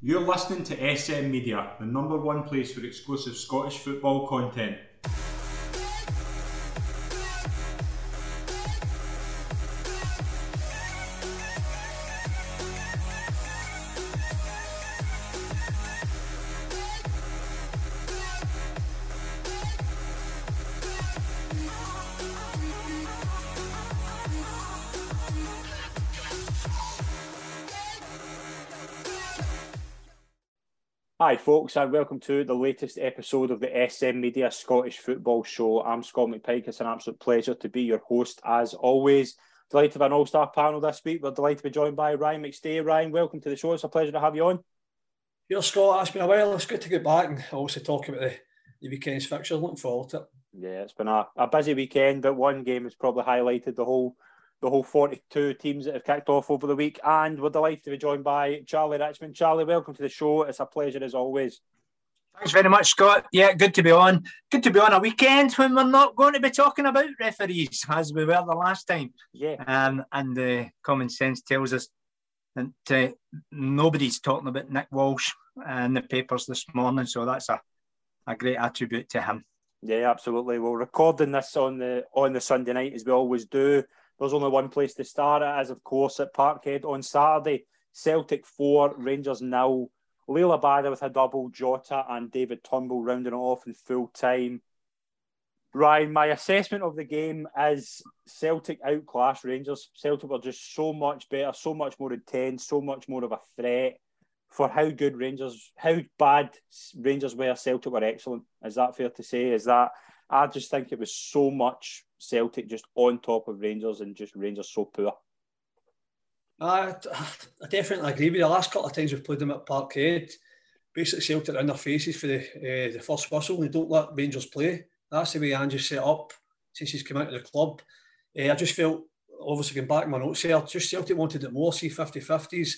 You're listening to SM Media, the number one place for exclusive Scottish football content. Hi, folks, and welcome to the latest episode of the SM Media Scottish Football Show. I'm Scott McPike. It's an absolute pleasure to be your host, as always. Delighted to have an all star panel this week. We're delighted to be joined by Ryan McStay. Ryan, welcome to the show. It's a pleasure to have you on. Here, Scott. It's been a while. It's good to get back and also talk about the, the weekend's fixture. Looking forward to it. Yeah, it's been a, a busy weekend, but one game has probably highlighted the whole the whole 42 teams that have kicked off over the week. And we're delighted to be joined by Charlie Richmond. Charlie, welcome to the show. It's a pleasure as always. Thanks very much, Scott. Yeah, good to be on. Good to be on a weekend when we're not going to be talking about referees as we were the last time. Yeah. Um, and the uh, common sense tells us that uh, nobody's talking about Nick Walsh in the papers this morning. So that's a, a great attribute to him. Yeah, absolutely. We're recording this on the on the Sunday night as we always do. There's only one place to start it, as of course at Parkhead on Saturday. Celtic four, Rangers nil. Liel Abada with a double, Jota and David Turnbull rounding it off in full time. Ryan, my assessment of the game is Celtic outclass Rangers. Celtic were just so much better, so much more intense, so much more of a threat for how good Rangers, how bad Rangers were. Celtic were excellent. Is that fair to say? Is that I just think it was so much Celtic just on top of Rangers and just Rangers so poor. I, I definitely agree with you. The last couple of times we've played them at Parkhead, basically Celtic are in their faces for the uh, the first whistle. They don't let Rangers play. That's the way Ange's set up since he's come out of the club. Uh, I just felt, obviously, going back my notes here, just Celtic wanted it more, see 50 50s,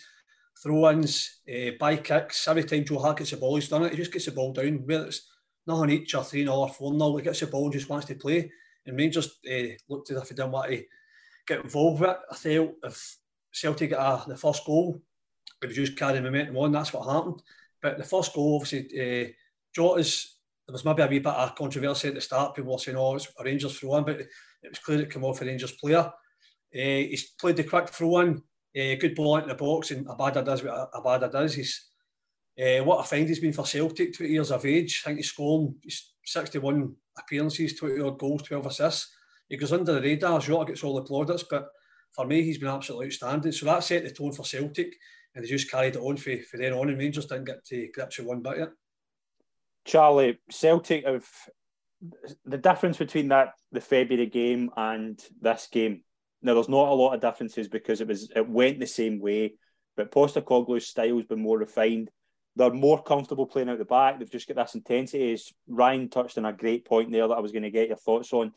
throw ins, uh, by kicks. Every time Joe Hart gets the ball, he's done it. He just gets the ball down, whether it's nothing each or 3 0 or 4 0. He gets the ball and just wants to play. And Rangers uh, looked as if they didn't want to get involved with it. I felt if Celtic got the first goal, it was just carrying momentum on. That's what happened. But the first goal, obviously, uh, Jota's, there was maybe a wee bit of controversy at the start. People were saying, oh, it's a Rangers throw in, but it was clear it came off a Rangers player. Uh, he's played the quick throw in, uh, good ball into the box, and Abada does what Abada does. He's uh, what I find he's been for Celtic, 20 years of age. I think he's scored he's 61 appearances, 20 odd goals, 12 assists. He goes under the radar. Jota gets all the plaudits, but for me, he's been absolutely outstanding. So that set the tone for Celtic, and they just carried it on for, for then on, and Rangers didn't get to grips with one bit yet. Charlie, Celtic have the difference between that the February game and this game. Now, there's not a lot of differences because it was it went the same way, but Postecoglou's style's been more refined. They're more comfortable playing out the back. They've just got this intensity. As Ryan touched on a great point there that I was going to get your thoughts on.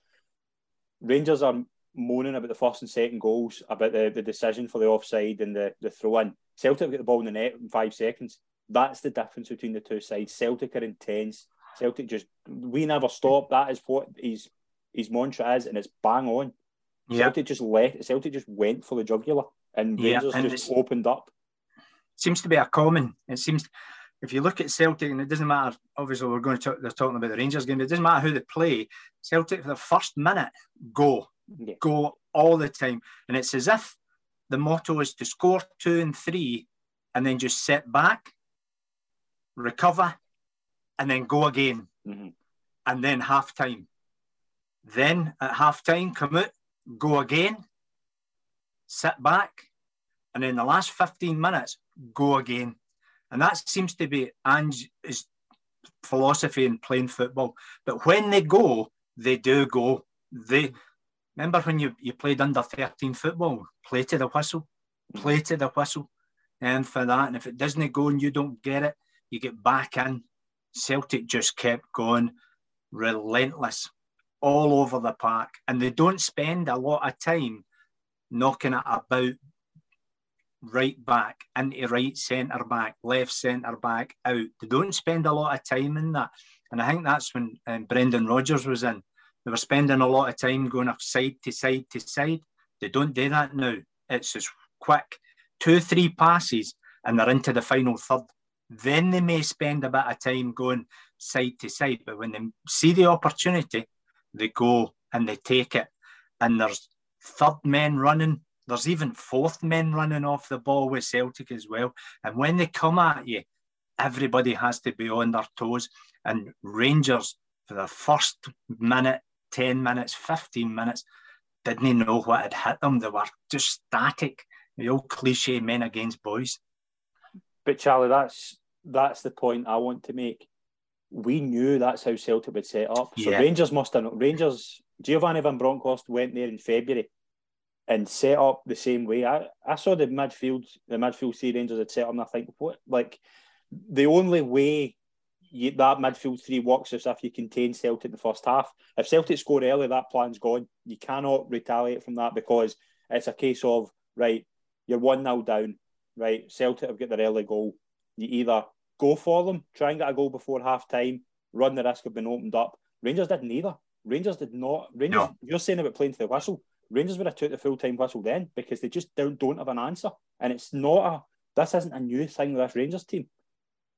Rangers are moaning about the first and second goals, about the, the decision for the offside and the, the throw in. Celtic get the ball in the net in five seconds. That's the difference between the two sides. Celtic are intense. Celtic just we never stop. That is what his his mantra is, and it's bang on. Yeah. Celtic just let Celtic just went for the jugular, and yeah, Rangers and just opened up. Seems to be a common. It seems if you look at Celtic, and it doesn't matter. Obviously, we're going to talk. They're talking about the Rangers game. It doesn't matter who they play. Celtic for the first minute go yeah. go all the time. And it's as if the motto is to score two and three and then just sit back, recover, and then go again. Mm-hmm. And then half time. Then at half time, come out, go again, sit back, and in the last 15 minutes, go again. And that seems to be Ange's philosophy in playing football. But when they go, they do go. They Remember when you, you played under 13 football? Play to the whistle, play to the whistle. And for that, and if it doesn't go and you don't get it, you get back in. Celtic just kept going, relentless, all over the park. And they don't spend a lot of time knocking it about right back into right centre back, left centre back, out. They don't spend a lot of time in that. And I think that's when um, Brendan Rodgers was in. They were spending a lot of time going side to side to side. They don't do that now. It's just quick, two, three passes, and they're into the final third. then they may spend a bit of time going side to side. But when they see the opportunity, they go and they take it. And there's third men running. There's even fourth men running off the ball with Celtic as well. And when they come at you, everybody has to be on their toes. And Rangers, for the first minute, 10 minutes, 15 minutes, didn't know what had hit them. They were just static. The old cliche men against boys. But Charlie, that's that's the point I want to make. We knew that's how Celtic would set up. So yeah. Rangers must have Rangers. Giovanni Van Bronckhorst went there in February and set up the same way. I, I saw the midfield the midfield three Rangers had set up, and I think what like the only way you, that midfield three works is if you contain Celtic in the first half. If Celtic score early, that plan's gone. You cannot retaliate from that because it's a case of right, you're one 0 down right, Celtic have got their early goal. You either go for them, try and get a goal before half time, run the risk of being opened up. Rangers did neither. Rangers did not. Rangers, no. you're saying about playing to the whistle. Rangers would have took the full time whistle then because they just don't, don't have an answer. And it's not a, this isn't a new thing with this Rangers team.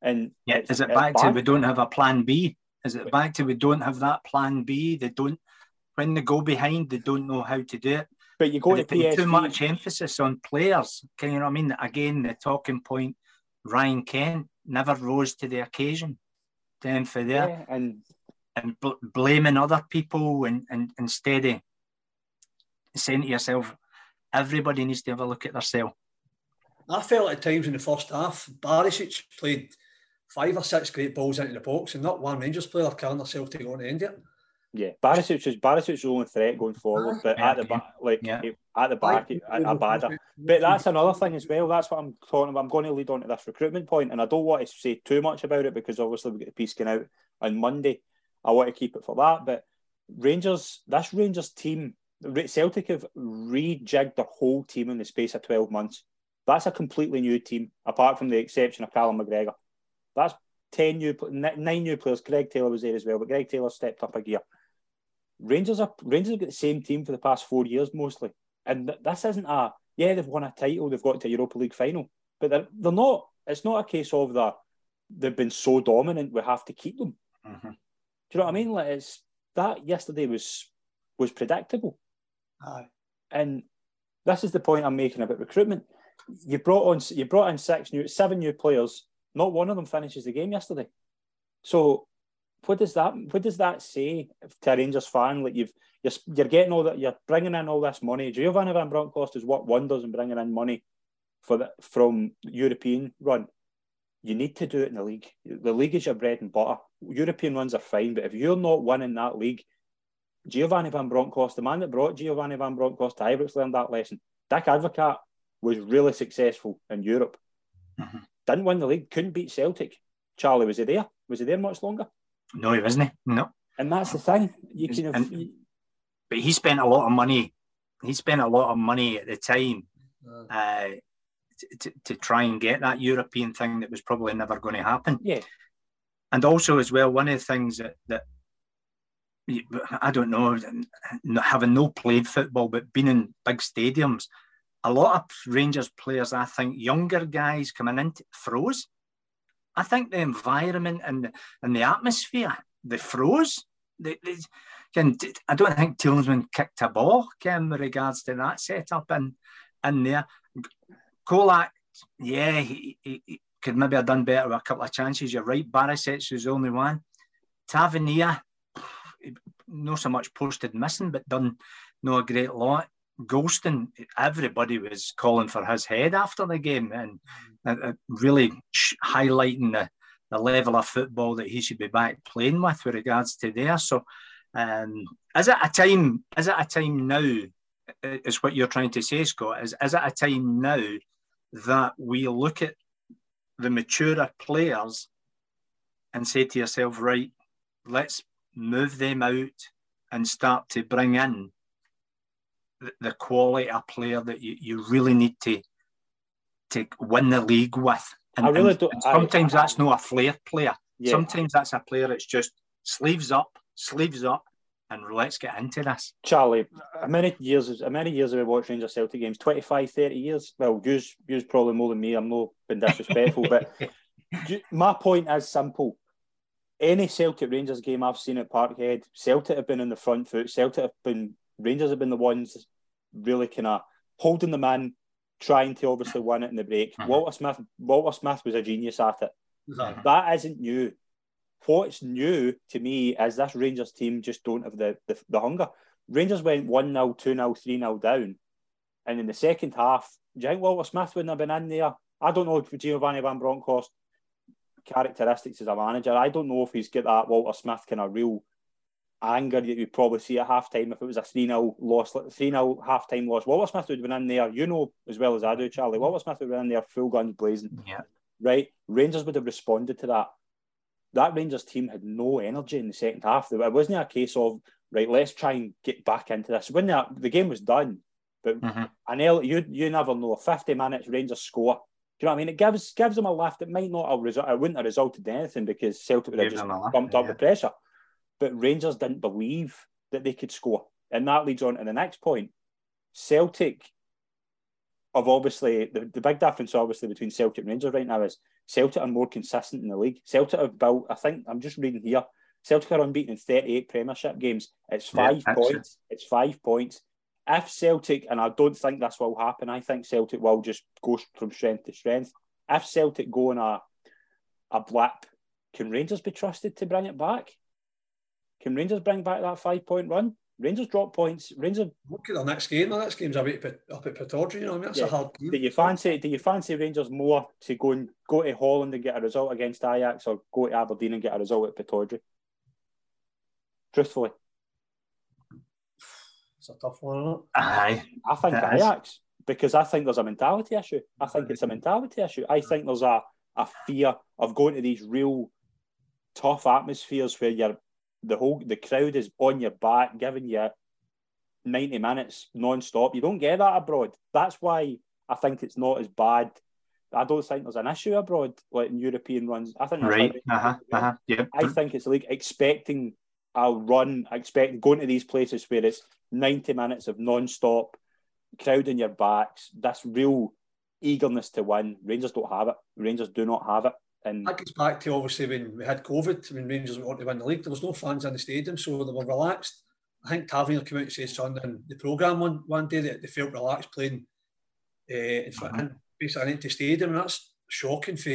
And yeah, is it back to we don't have a plan B? Is it back to we don't have that plan B? They don't, when they go behind, they don't know how to do it. But you go to PSV. Too much emphasis on players. Can you know what I mean? Again, the talking point, Ryan Kent never rose to the occasion. Then for there. Yeah, and and bl- blaming other people and, and instead of saying to yourself, everybody needs to have a look at themselves. I felt at times in the first half, Barisic played five or six great balls into the box and not one Rangers player carrying themselves to go and end it. Yeah, Barisic is Barisic's the only threat going forward, but at the back, like yeah. at the back, a bad. But that's another thing as well. That's what I'm talking about. I'm going to lead on to this recruitment point, and I don't want to say too much about it because obviously we get the piece going out on Monday. I want to keep it for that. But Rangers, this Rangers team, Celtic have rejigged the whole team in the space of 12 months. That's a completely new team, apart from the exception of Callum McGregor. That's 10 new, nine new players. Greg Taylor was there as well, but Greg Taylor stepped up a gear. Rangers are Rangers have got the same team for the past four years mostly, and this isn't a yeah they've won a title, they've got to a Europa League final, but they're they're not. It's not a case of that they've been so dominant we have to keep them. Mm-hmm. Do you know what I mean? Like it's that yesterday was was predictable. Aye. And this is the point I'm making about recruitment. You brought on you brought in six new seven new players. Not one of them finishes the game yesterday. So what does that what does that say to a Rangers fan? Like you've you're, you're getting all that you're bringing in all this money. Giovanni Van Bronckhorst has worked wonders in bringing in money for the from European run. You need to do it in the league. The league is your bread and butter. European runs are fine, but if you're not winning that league, Giovanni Van Bronckhorst, the man that brought Giovanni Van Bronckhorst to Ibrox, learned that lesson. Dick Advocaat was really successful in Europe. Mm-hmm. Didn't win the league, couldn't beat Celtic. Charlie, was he there? Was he there much longer? No, he wasn't. No. And that's the thing. You can have, and, but he spent a lot of money. He spent a lot of money at the time uh, to, to try and get that European thing that was probably never going to happen. Yeah. And also, as well, one of the things that, that I don't know, having no played football, but been in big stadiums, a lot of Rangers players, I think, younger guys coming in froze. I think the environment and and the atmosphere they froze. They, they, I don't think Tillman kicked a ball in regards to that setup in, in there. Colak, yeah, he, he, he, could maybe have done better with a couple of chances. You're right, Barisic was the only one. Tavernier, not so much posted missing, but done no a great lot. Goldson, everybody was calling for his head after the game and uh, uh really highlighting the, the level of football that he should be back playing with with regards to there. So, um, is it a time? Is it a time now? Is what you're trying to say, Scott? Is is it a time now that we look at the maturer players and say to yourself, right, let's move them out and start to bring in the, quality of player that you, you really need to to win the league with. And, I really don't. Sometimes I, that's not a flair player. Yeah. Sometimes that's a player that's just sleeves up, sleeves up, and let's get into this. Charlie, how many years how many years have we watched Rangers Celtic games? 25, 30 years? Well, use use probably more than me. I'm not being disrespectful, but my point is simple. Any Celtic Rangers game I've seen at Parkhead, Celtic have been in the front foot. Celtic have been Rangers have been the ones really kind of holding the man, trying to obviously win it in the break. Mm-hmm. Walter Smith, Walter Smith was a genius at it. Exactly. That isn't new. What's new to me is this Rangers team just don't have the, the, the hunger. Rangers went 1 0, 2 0, 3 0 down. And in the second half, do you think Walter Smith wouldn't have been in there? I don't know if Giovanni Van Bronckhorst characteristics as a manager. I don't know if he's got that Walter Smith kind of real anger that you'd probably see at half time if it was a 3 0 loss, 3 0 half time loss. Walter Smith would have been in there, you know, as well as I do, Charlie. Walter Smith would have been in there full guns blazing. Yeah. Right? Rangers would have responded to that. That Rangers team had no energy in the second half. It wasn't a case of, right, let's try and get back into this. When the, the game was done, but mm-hmm. and you you never know. Fifty minutes, Rangers score. Do you know what I mean? It gives gives them a lift. It might not have result. It wouldn't have resulted in anything because Celtic would have just bumped yeah. up the pressure. But Rangers didn't believe that they could score, and that leads on to the next point. Celtic of obviously the, the big difference obviously between Celtic and Rangers right now is Celtic are more consistent in the league. Celtic have built, I think I'm just reading here, Celtic are unbeaten in 38 Premiership games. It's five yeah, points. It's five points if Celtic, and I don't think this will happen, I think Celtic will just go from strength to strength. If Celtic go on a, a blip, can Rangers be trusted to bring it back? Can Rangers bring back that five point run? Rangers drop points. Rangers look at the next game. The next game's up at up at Pittodrie. You know, I mean that's yeah. a hard game. Do you fancy? Do you fancy Rangers more to go and go to Holland and get a result against Ajax, or go to Aberdeen and get a result at Pittodrie? Truthfully, it's a tough one, Aye. I think Ajax, because I think there's a mentality issue. I think it's a mentality issue. I think there's a, a fear of going to these real tough atmospheres where you're the whole the crowd is on your back, giving you 90 minutes non-stop. You don't get that abroad. That's why I think it's not as bad. I don't think there's an issue abroad, like in European runs. I think right. Uh-huh. Uh-huh. Yep. I think it's like expecting a run, expecting going to these places where it's 90 minutes of non-stop crowd in your backs, this real eagerness to win. Rangers don't have it. Rangers do not have it. And that gets back to obviously when we had COVID, when Rangers wanted to win the league, there was no fans in the stadium, so they were relaxed. I think Tavernier came out and said something in the programme one, one day that they felt relaxed playing uh, in front mm-hmm. basically an empty stadium, and that's shocking for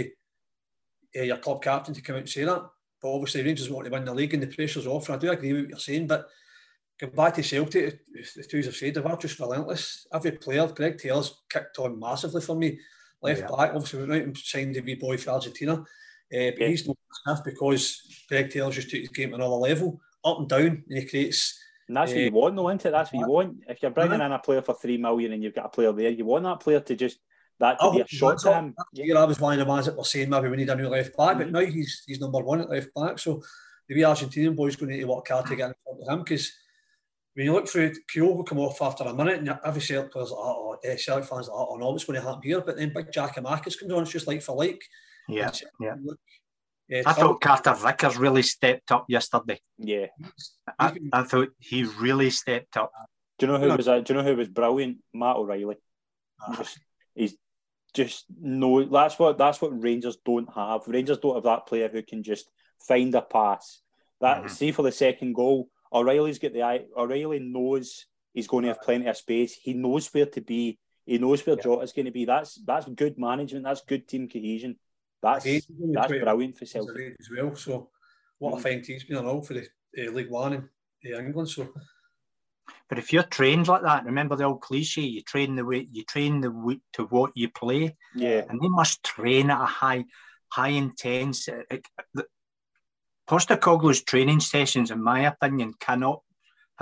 uh, your club captain to come out and say that. But obviously Rangers want to win the league and the pressure's off, and I do agree with what you're saying, but Going back to Celtic, the two have said, they're just relentless. Every player, Greg Taylor's kicked on massively for me. Left yeah. back, obviously, went out and signed the wee boy for Argentina. Uh, but yeah. he's not enough because Greg Taylor's just took his game to another level, up and down, and he creates. And that's uh, what you want, though, isn't it? That's what you want. If you're bringing in a player for three million and you've got a player there, you want that player to just that to be a shot to him. Yeah. I was one of the ones that were saying maybe we need a new left back, but mm-hmm. now he's he's number one at left back. So the wee Argentinian boy's going to need to work hard to get in front of him because when you look through, Kyogo come off after a minute, and every Celtic player's like, oh, oh Celtic fans like, oh, no, what's going to happen here? But then Big Giakoumakis comes on, it's just like for like. Yeah, yeah. Look, yeah, I thought Carter Vickers really stepped up yesterday. Yeah, I, I, thought he really stepped up. Do you know who was? Uh, do you know who was brilliant? Matt O'Riley. Uh, he's just no. That's what that's what Rangers don't have. Rangers don't have that player who can just find a pass. That mm-hmm. see for the second goal O'Riley's got the eye. O'Riley knows he's going to have plenty of space. He knows where to be. He knows where yeah. Jota's going to be. That's that's good management. That's good team cohesion. That's that's brilliant for Celtic as well. So what mm-hmm. a fine team's been all for the uh, League One in uh, England. So. But if you're trained like that, remember the old cliche: you train the way you train the way to what you play. Yeah, and they must train at a high, high intense. It, it, Postecoglou's training sessions, in my opinion, cannot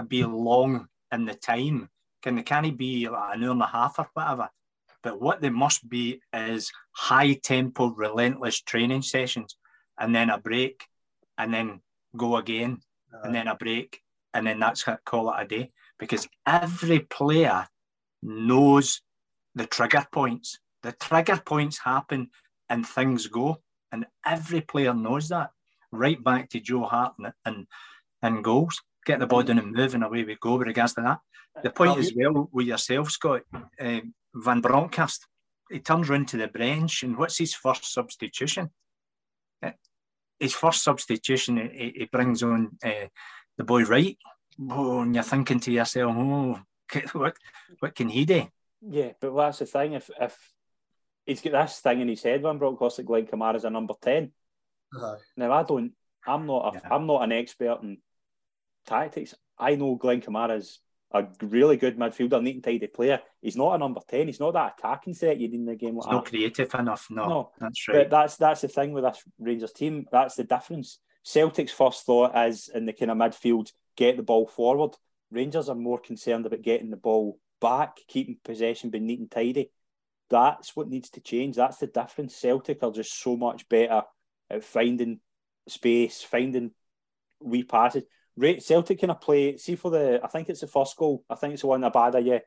be long in the time. Can they can't be like an hour and a half or whatever. But what they must be is high tempo, relentless training sessions, and then a break, and then go again, uh, and then a break, and then that's how, call it a day. Because every player knows the trigger points. The trigger points happen and things go, and every player knows that right back to Joe Hart and, and, and goals. Get the ball down and move, and away we go with regards to that. The point as well with yourself, Scott, uh, Van Bronckhorst, he turns round to the bench, and what's his first substitution? his first substitution, he, he brings on uh, the boy right, Oh, and you're thinking to yourself, oh, what, what can he do? Yeah, but that's the thing. If if he's got this thing in his head when Brock Cossack Glenn Kamara's a number 10. Uh-huh. Now, I don't, I'm not, a, yeah. I'm not an expert in tactics. I know Glenn Kamara's a really good midfielder, neat and tidy player. He's not a number 10. He's not that attacking threat you need in the game. Like He's not creative enough. No, no, that's right. But that's, that's the thing with this Rangers team. That's the difference. Celtic's first thought is in the kind of midfield, get the ball forward. Rangers are more concerned about getting the ball back, keeping possession, being neat and tidy. That's what needs to change. That's the difference. Celtic are just so much better at finding space, finding wee passes. Celtic kind of play. See for the, I think it's the first goal. I think it's the one Abada. Yeah,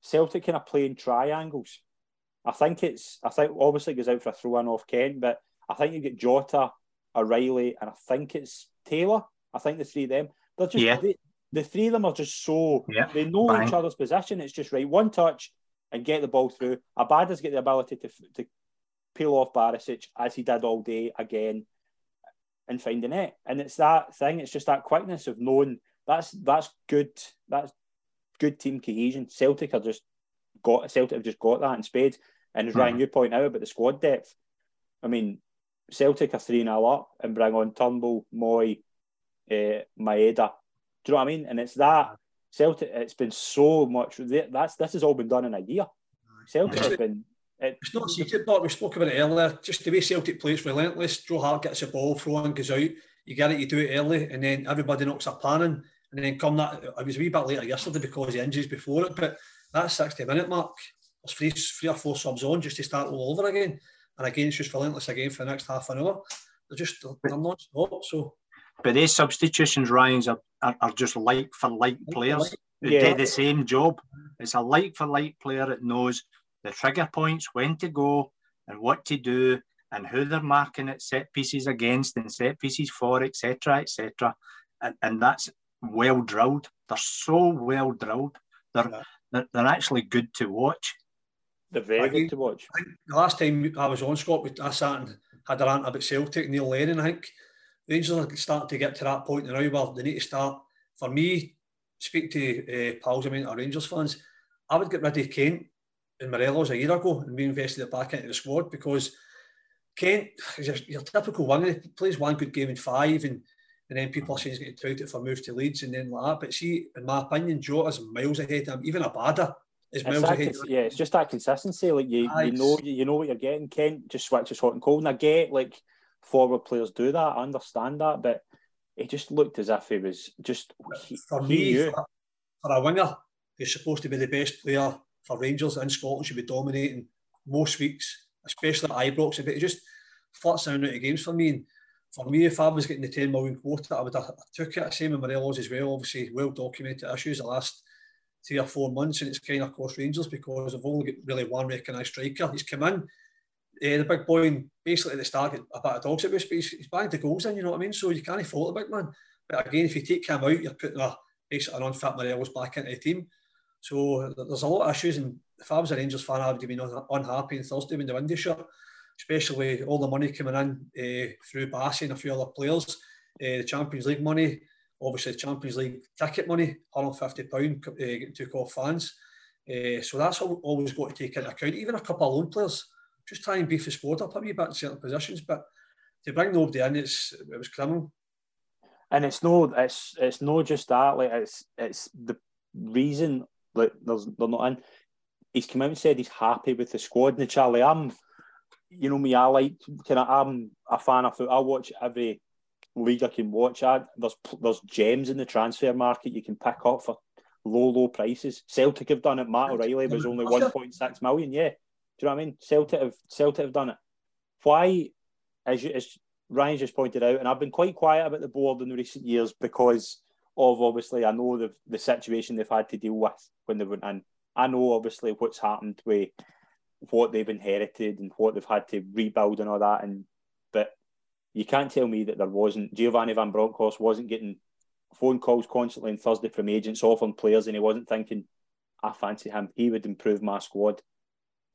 Celtic kind of play in triangles. I think it's. I think obviously it goes out for a throw in off Kent, but I think you get Jota, O'Riley, and I think it's Taylor. I think the three of them. They're just yeah. they, the three of them are just so yeah. they know Bang. each other's position. It's just right one touch and get the ball through. Abada's get the ability to to peel off Barisic as he did all day again and find the net. And it's that thing. It's just that quickness of knowing that's that's good. That's good team cohesion. Celtic are just got Celtic have just got that in spades. And as Ryan, mm-hmm. you point out about the squad depth, I mean, Celtic are 3 0 up and bring on Turnbull, Mooy, uh, Maeda. Do you know what I mean? And it's that Celtic, it's been so much. That's This has all been done in a year. Celtic has been. It, it's not secret, but we spoke about it earlier. Just the way Celtic plays relentless. Joe Hart gets the ball, throwing goes out. You get it, you do it early, and then everybody knocks a pan in. And then come that, I was a wee bit later yesterday because of injuries before it, but that 60 minute mark, there's three, three or four subs on just to start all over again. And again, it's just relentless again for the next half an hour. They're just, they're not stop. So, but these substitutions, Ryan's, are, are, are just like for like players who yeah. do the same job. It's a like for like player that knows the trigger points, when to go, and what to do, and who they're marking at set pieces against and set pieces for, etc., etc. And, and that's well drilled. They're so well drilled. They're, yeah. they're, they're actually good to watch. They're very I good to watch. the last time I was on Scott, I sat and had a rant about Celtic, Neil Lennon. I think Rangers are starting to get to that point now where they need to start. For me, speak to uh, pals, I mean, our Rangers fans, I would get rid of Kent and Morelos a year ago and reinvested it back into the squad because Kent is your, your typical one. He plays one good game in five and and then people are saying he's getting touted for move to Leeds and then like that. But see, in my opinion, Jota's miles ahead of him. Even a is miles ahead. yeah, it's just that consistency. Like you, you know, you know what you're getting. Kent just switches hot and cold, and I get like forward players do that. I understand that, but it just looked as if he was just he, for me for, for a winger who's supposed to be the best player for Rangers in Scotland should be dominating most weeks, especially at Ibrox. But it just flats down out of games for me. And for me, if I was getting the 10 million quota, I would have I took it. Same with Morelos as well. Obviously, well documented issues the last three or four months, and it's kind of cost Rangers because I've only got really one recognised striker. He's come in, uh, the big boy, and basically at the start, a bit of dogs at but he's, he's the goals in, you know what I mean? So you can't fault the big man. But again, if you take him out, you're putting a basically an unfit Morelos back into the team. So there's a lot of issues, and if I was a Rangers fan, I would have been unhappy on Thursday when the window shut especially all the money coming in uh, through Bassey and a few other players. Uh, the Champions League money, obviously the Champions League ticket money, £150 uh, getting took off fans. Uh, so that's always got to take into account. Even a couple of loan players, just try and beef the squad up a wee bit in certain positions. But to bring nobody in, it's it was criminal. And it's no, it's it's no just that. Like it's it's the reason like there's they're not in. He's come out and said he's happy with the squad. And Charlie, I'm you know me, I like kind of I'm a fan of. I watch every league I can watch. I, there's there's gems in the transfer market you can pick up for low low prices. Celtic have done it. Matt O'Riley was only one point six million. Yeah, do you know what I mean? Celtic have Celtic have done it. Why, as you, as Ryan just pointed out, and I've been quite quiet about the board in the recent years because of obviously I know the the situation they've had to deal with when they went in. I know obviously what's happened with what they've inherited and what they've had to rebuild and all that. And you can't tell me that there wasn't Giovanni Van Bronckhorst wasn't getting phone calls constantly on Thursday from agents offering players, and he wasn't thinking, "I fancy him. He would improve my squad."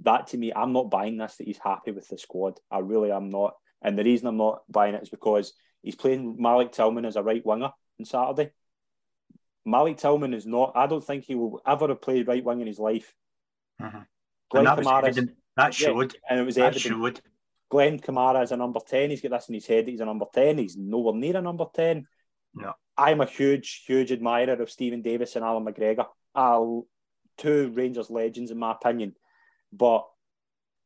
That to me, I'm not buying this. That he's happy with the squad. I really am not. And the reason I'm not buying it is because he's playing Malik Tillman as a right winger on Saturday. Malik Tillman is not. I don't think he will ever have played right wing in his life. Mm-hmm. Glenn that. That showed. Yeah, and it was that evident. showed. Glenn Kamara is a number 10. He's got this in his head that he's a number 10. He's nowhere near a number 10. No. I'm a huge, huge admirer of Steven Davis and Allan McGregor. I'll, two Rangers legends, in my opinion. But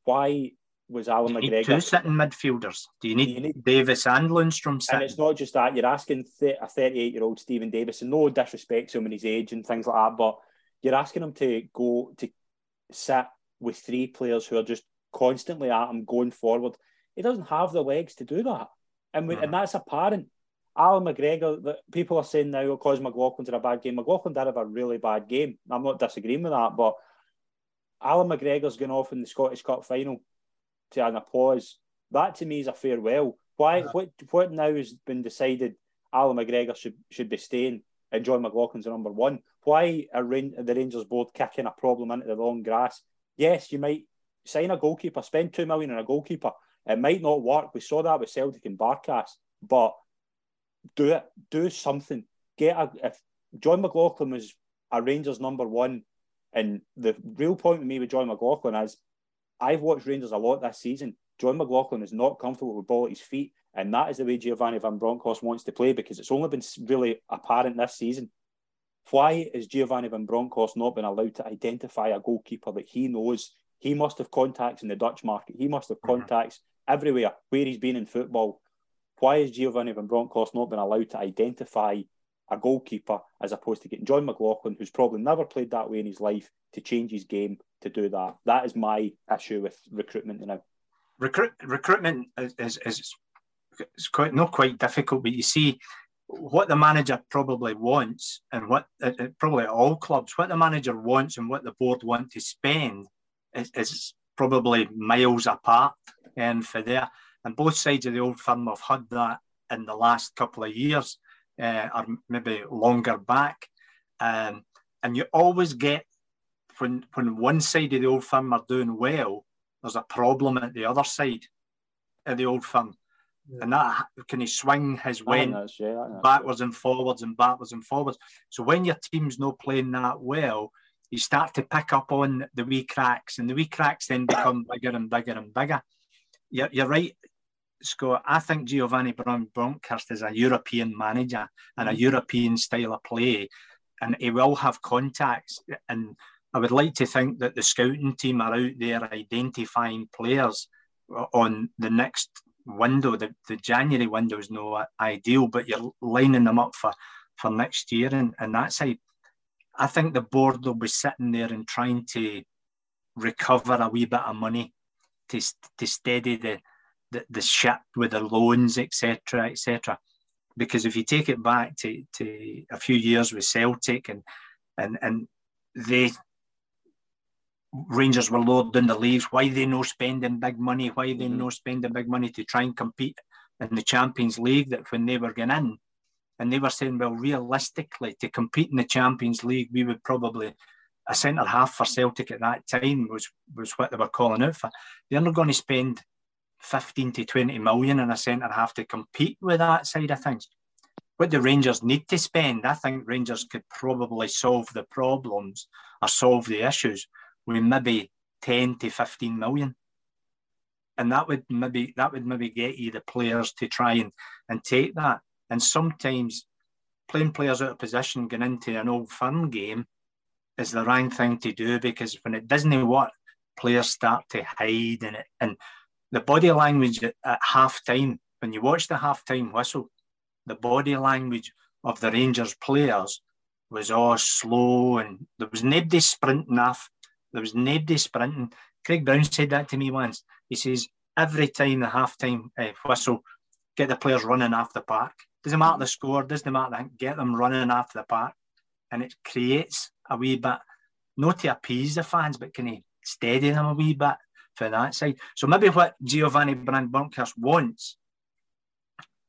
why was Allan McGregor? two sitting midfielders. Do you need, you need Davis and Lundstram sitting? And it's not just that. You're asking th- a 38 year old Steven Davis, and no disrespect to him and his age and things like that, but you're asking him to go to sit with three players who are just constantly at him going forward. He doesn't have the legs to do that. And, we, mm. and that's apparent. Allan McGregor, the, people are saying now because McLaughlin did a bad game. McLaughlin did have a really bad game. I'm not disagreeing with that, but Allan McGregor's going off in the Scottish Cup final to an applause. That to me is a farewell. Why? Yeah. What? What now has been decided? Allan McGregor should should be staying, and Jon McLaughlin's the number one. Why are the Rangers board kicking a problem into the long grass? Yes, you might sign a goalkeeper, spend two million on a goalkeeper. It might not work. We saw that with Celtic and Barkas, but do it. Do something. Get a. If Jon McLaughlin was a Rangers number one, and the real point with me with Jon McLaughlin is, I've watched Rangers a lot this season. Jon McLaughlin is not comfortable with ball at his feet, and that is the way Giovanni Van Bronckhorst wants to play because it's only been really apparent this season. Why is Giovanni Van Bronckhorst not been allowed to identify a goalkeeper that he knows he must have contacts in the Dutch market. He must have mm-hmm. contacts mm-hmm. everywhere where he's been in football. Why is Giovanni Van Bronckhorst not been allowed to identify a goalkeeper as opposed to getting Jon McLaughlin, who's probably never played that way in his life, to change his game to do that? That is my issue with recruitment now. Recruit recruitment is, is, is, is quite not quite difficult, but you see what the manager probably wants and what uh, uh probably all clubs what the manager wants and what the board want to spend is, is probably miles apart um, for there. And both sides of the old firm have had that in the last couple of years, uh, or maybe longer back. Um, and you always get when when one side of the old firm are doing well, there's a problem at the other side of the old firm. Yeah. And that can he swing his way yeah, backwards and forwards and backwards and forwards. So when your team's not playing that well, you start to pick up on the wee cracks, and the wee cracks then become bigger and bigger and bigger. You're, you're right, Scott. I think Giovanni Brown Bronckhorst is a European manager and a mm-hmm. European style of play, and he will have contacts. And I would like to think that the scouting team are out there identifying players on the next window. The, the January window is no ideal, but you're lining them up for, for next year. And, and that side, I think the board will be sitting there and trying to recover a wee bit of money to, to steady the, the, the ship with the loans, etc., etc. Because if you take it back to, to a few years with Celtic and and and they Rangers were loading the leaves. Why they no spending big money? Why they mm-hmm. no spending big money to try and compete in the Champions League? That when they were going in, and they were saying, well, realistically, to compete in the Champions League, we would probably a centre half for Celtic at that time was was what they were calling out for. They're not going to spend 15 to 20 million in a centre half to compete with that side of things. What the Rangers need to spend, I think Rangers could probably solve the problems or solve the issues with maybe 10 to 15 million. And that would maybe that would maybe get you the players to try and, and take that. And sometimes playing players out of position going into an old firm game is the wrong thing to do because when it doesn't work, players start to hide in it. And the body language at, at half time, when you watch the half time whistle, the body language of the Rangers players was all slow and there was nobody sprinting off. There was nobody sprinting. Craig Brown said that to me once. He says, every time the half time uh, whistle, get the players running off the park. Doesn't matter the score, doesn't matter, get them running after the park. And it creates a wee bit, not to appease the fans, but can he steady them a wee bit for that side. So maybe what Giovanni Brand wants,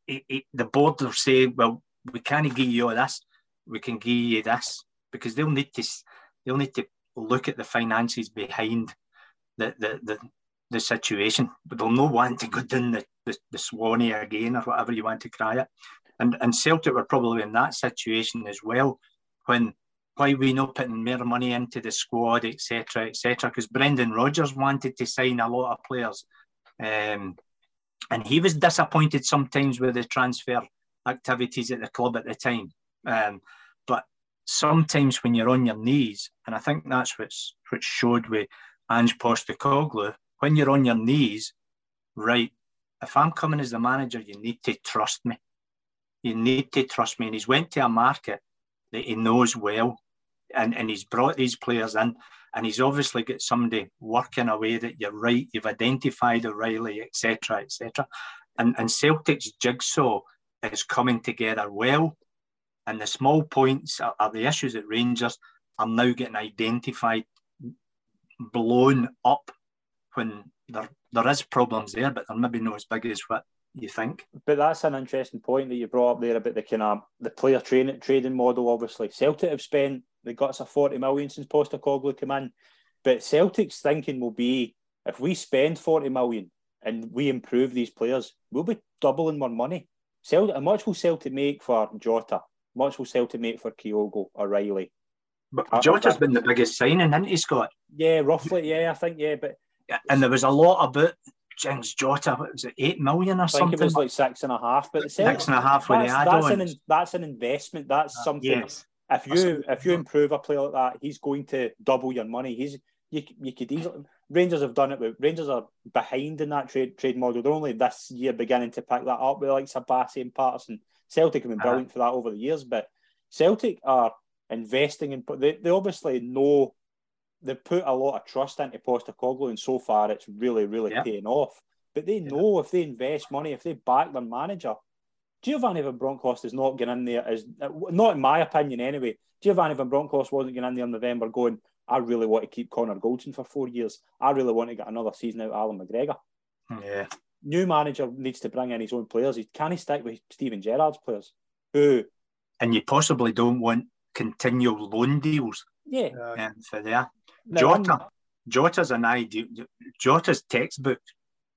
it, it, the board will say, well, we can't give you this, we can give you this, because they'll need to they'll need to look at the finances behind the the, the, the situation, but they'll not want to go down the, the, the Swanee again or whatever you want to cry it. And and Celtic were probably in that situation as well when why we not putting more money into the squad, etc., etc. Because Brendan Rodgers wanted to sign a lot of players, um, and he was disappointed sometimes with the transfer activities at the club at the time. Um, but sometimes when you're on your knees, and I think that's what's what showed with Ange Postecoglou, when you're on your knees, right? If I'm coming as the manager, you need to trust me. You need to trust me. And he's went to a market that he knows well, and, and he's brought these players in, and he's obviously got somebody working away that you're right. You've identified O'Riley, etc., etc. And and Celtic's jigsaw is coming together well, and the small points are, are the issues at Rangers are now getting identified, blown up when there there is problems there, but they're maybe not as big as what you think. But that's an interesting point that you brought up there about the kind of the player training trading model. Obviously, Celtic have spent they got us a forty million since Postecoglou came in, but Celtic's thinking will be if we spend forty million and we improve these players, we'll be doubling our money. Celtic, how much will Celtic make for Jota? much will Celtic make for Kyogo or Riley? But Jota's been the biggest signing, isn't he, Scott? Yeah, roughly. Yeah, I think yeah, but and there was a lot about James Jota. What was it, eight million or I something? think it was like six and a half. But the six and a half with the that's an that's an investment. That's uh, something. Yes. If you if you improve a player like that, he's going to double your money. He's you, you could easily Rangers have done it with Rangers are behind in that trade trade model. They're only this year beginning to pick that up with like Sabasi and Patterson. Celtic have been brilliant uh-huh. for that over the years, but Celtic are investing in they, they obviously know they put a lot of trust into Postecoglou, and so far it's really, really yeah. paying off. But they know yeah. if they invest money, if they back their manager, Giovanni Van Bronckhorst is not getting in there as uh, not in my opinion anyway. Giovanni Van Bronckhorst wasn't getting in there in November going, I really want to keep Connor Goldson for four years. I really want to get another season out of Allan McGregor. Hmm. Yeah. New manager needs to bring in his own players. He can he stick with Steven Gerrard's players? Who and you possibly don't want continual loan deals. Yeah. Um, for there. Jota, Jota's an idea. Jota's textbook.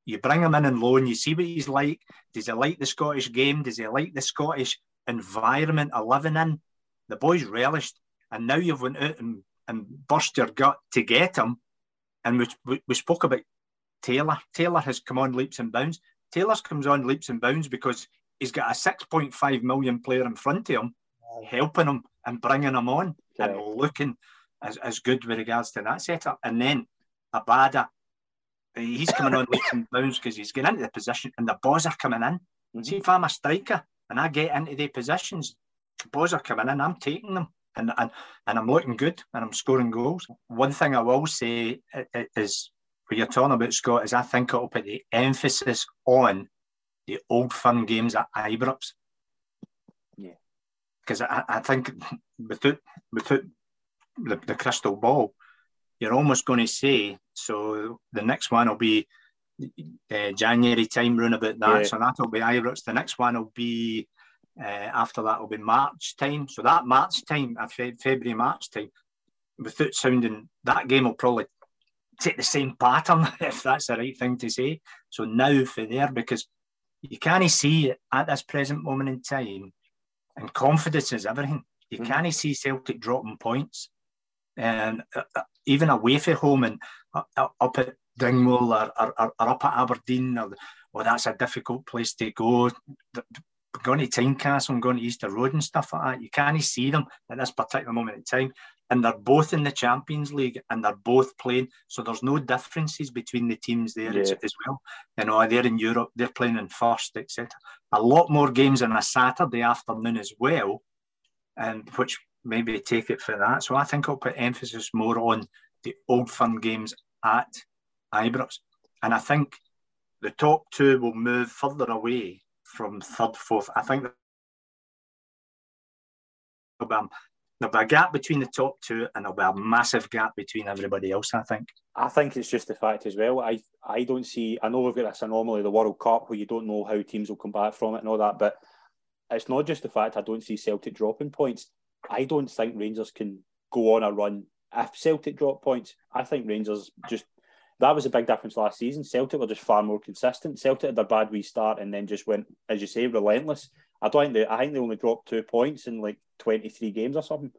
You bring him in and loan. You see what he's like. Does he like the Scottish game? Does he like the Scottish environment of living in? The boy's relished, and now you've went out and, and burst your gut to get him. And we, we, we spoke about Taylor. Taylor has come on leaps and bounds. Taylor's comes on leaps and bounds because he's got a 6.5 million player in front of him, helping him and bringing him on and looking as, as good with regards to that setup. And then Abada, he's coming on leaps and bounds because he's getting into the position and the balls are coming in. Mm-hmm. See, if I'm a striker and I get into the positions, the balls are coming in, I'm taking them. And, and, and I'm looking good and I'm scoring goals. One thing I will say is, what you're talking about, Scott, is I think it'll put the emphasis on the old firm games at Ibrox. Because I, I think without, without the, the crystal ball, you're almost going to say so. The next one will be uh, January time, round about that. Yeah. So that'll be Ibrox. The next one will be uh, after that will be March time. So that March time, uh, February March time, without sounding that game will probably take the same pattern if that's the right thing to say. So now for there because you can't see at this present moment in time, and confidence is everything. You mm-hmm. can't see Celtic dropping points and uh, uh, even away from home and uh, uh, up at Dingwall or, or, or, up at Aberdeen, or, well, that's a difficult place to go. Going to Tynecastle and going to Easter Road and stuff like that, you can't see them at this particular moment in time. And they're both in the Champions League and they're both playing. So there's no differences between the teams there yeah. as, as, well. You know, they're in Europe, they're playing in first, etc. A lot more games on a Saturday afternoon as well, and which maybe take it for that. So I think I'll put emphasis more on the old firm games at Ibrox. And I think the top two will move further away from third, fourth. I think there'll be a gap between the top two and there'll be a massive gap between everybody else, I think. I think it's just the fact as well. I, I don't see, I know we've got this anomaly, the World Cup, where you don't know how teams will come back from it and all that, but it's not just the fact I don't see Celtic dropping points. I don't think Rangers can go on a run if Celtic drop points. I think Rangers just that was a big difference last season. Celtic were just far more consistent. Celtic had their bad wee start and then just went, as you say, relentless. I don't think they, I think they only dropped two points in like 23 games or something.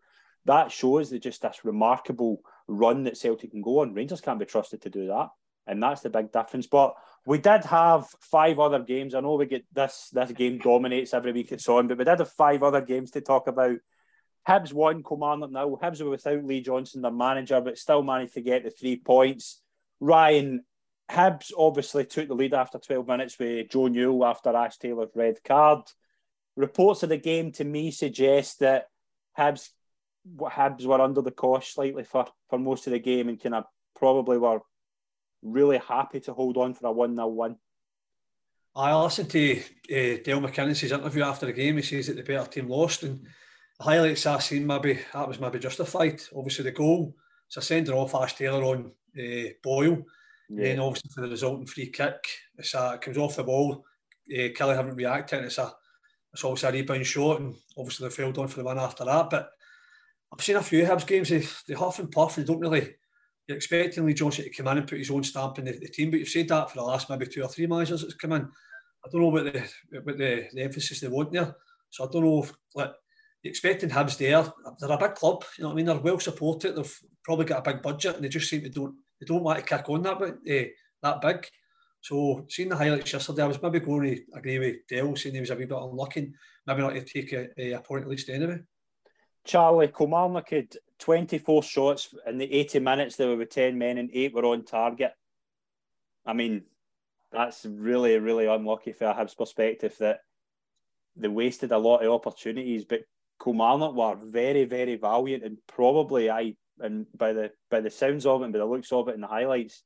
That shows that just this remarkable run that Celtic can go on. Rangers can't be trusted to do that. And that's the big difference. But we did have five other games. I know we get this this game dominates every week it's on, but we did have five other games to talk about. Hibs won Kilmarnock now. Hibs were without Lee Johnson, their manager, but still managed to get the three points. Ryan, Hibs obviously took the lead after 12 minutes with Joe Newell after Ash Taylor's red card. Reports of the game to me suggest that Hibs, Hibs were under the cosh slightly for, for most of the game and kind of probably were really happy to hold on for a 1 0 win. I listened to uh, Dale McInnes's interview after the game. He says that the better team lost, and the highlights I seen maybe that was maybe justified. Obviously, the goal it's a sending off Ash Taylor on uh, Boyle, yeah. then obviously for the resulting free kick, it's a, it comes off the ball. Uh, Killie haven't reacted, and it's a it's also a rebound shot, and obviously they failed on for the one after that. But I've seen a few Hibs games. They, they huff and puff. They don't really you're expecting Lee Johnson to come in and put his own stamp in the, the, team, but you've said that for the last maybe two or three managers that's come in. I don't know what the what the, the emphasis they want there. So I don't know if like you're expecting Hibs there. They're a big club, you know what I mean? They're well supported. They've probably got a big budget, and they just seem to don't they don't want to kick on that uh, that big. So seeing the highlights yesterday, I was maybe going to agree with Dale saying he was a wee bit unlucky, maybe not to take a, a point at least anyway. Charlie Kilmarnock had 24 shots in the 80 minutes. There were with 10 men and eight were on target. I mean, that's really, really unlucky for a Hibs perspective that they wasted a lot of opportunities. But Kilmarnock were very, very valiant and probably I and by the by the sounds of it and by the looks of it and the highlights,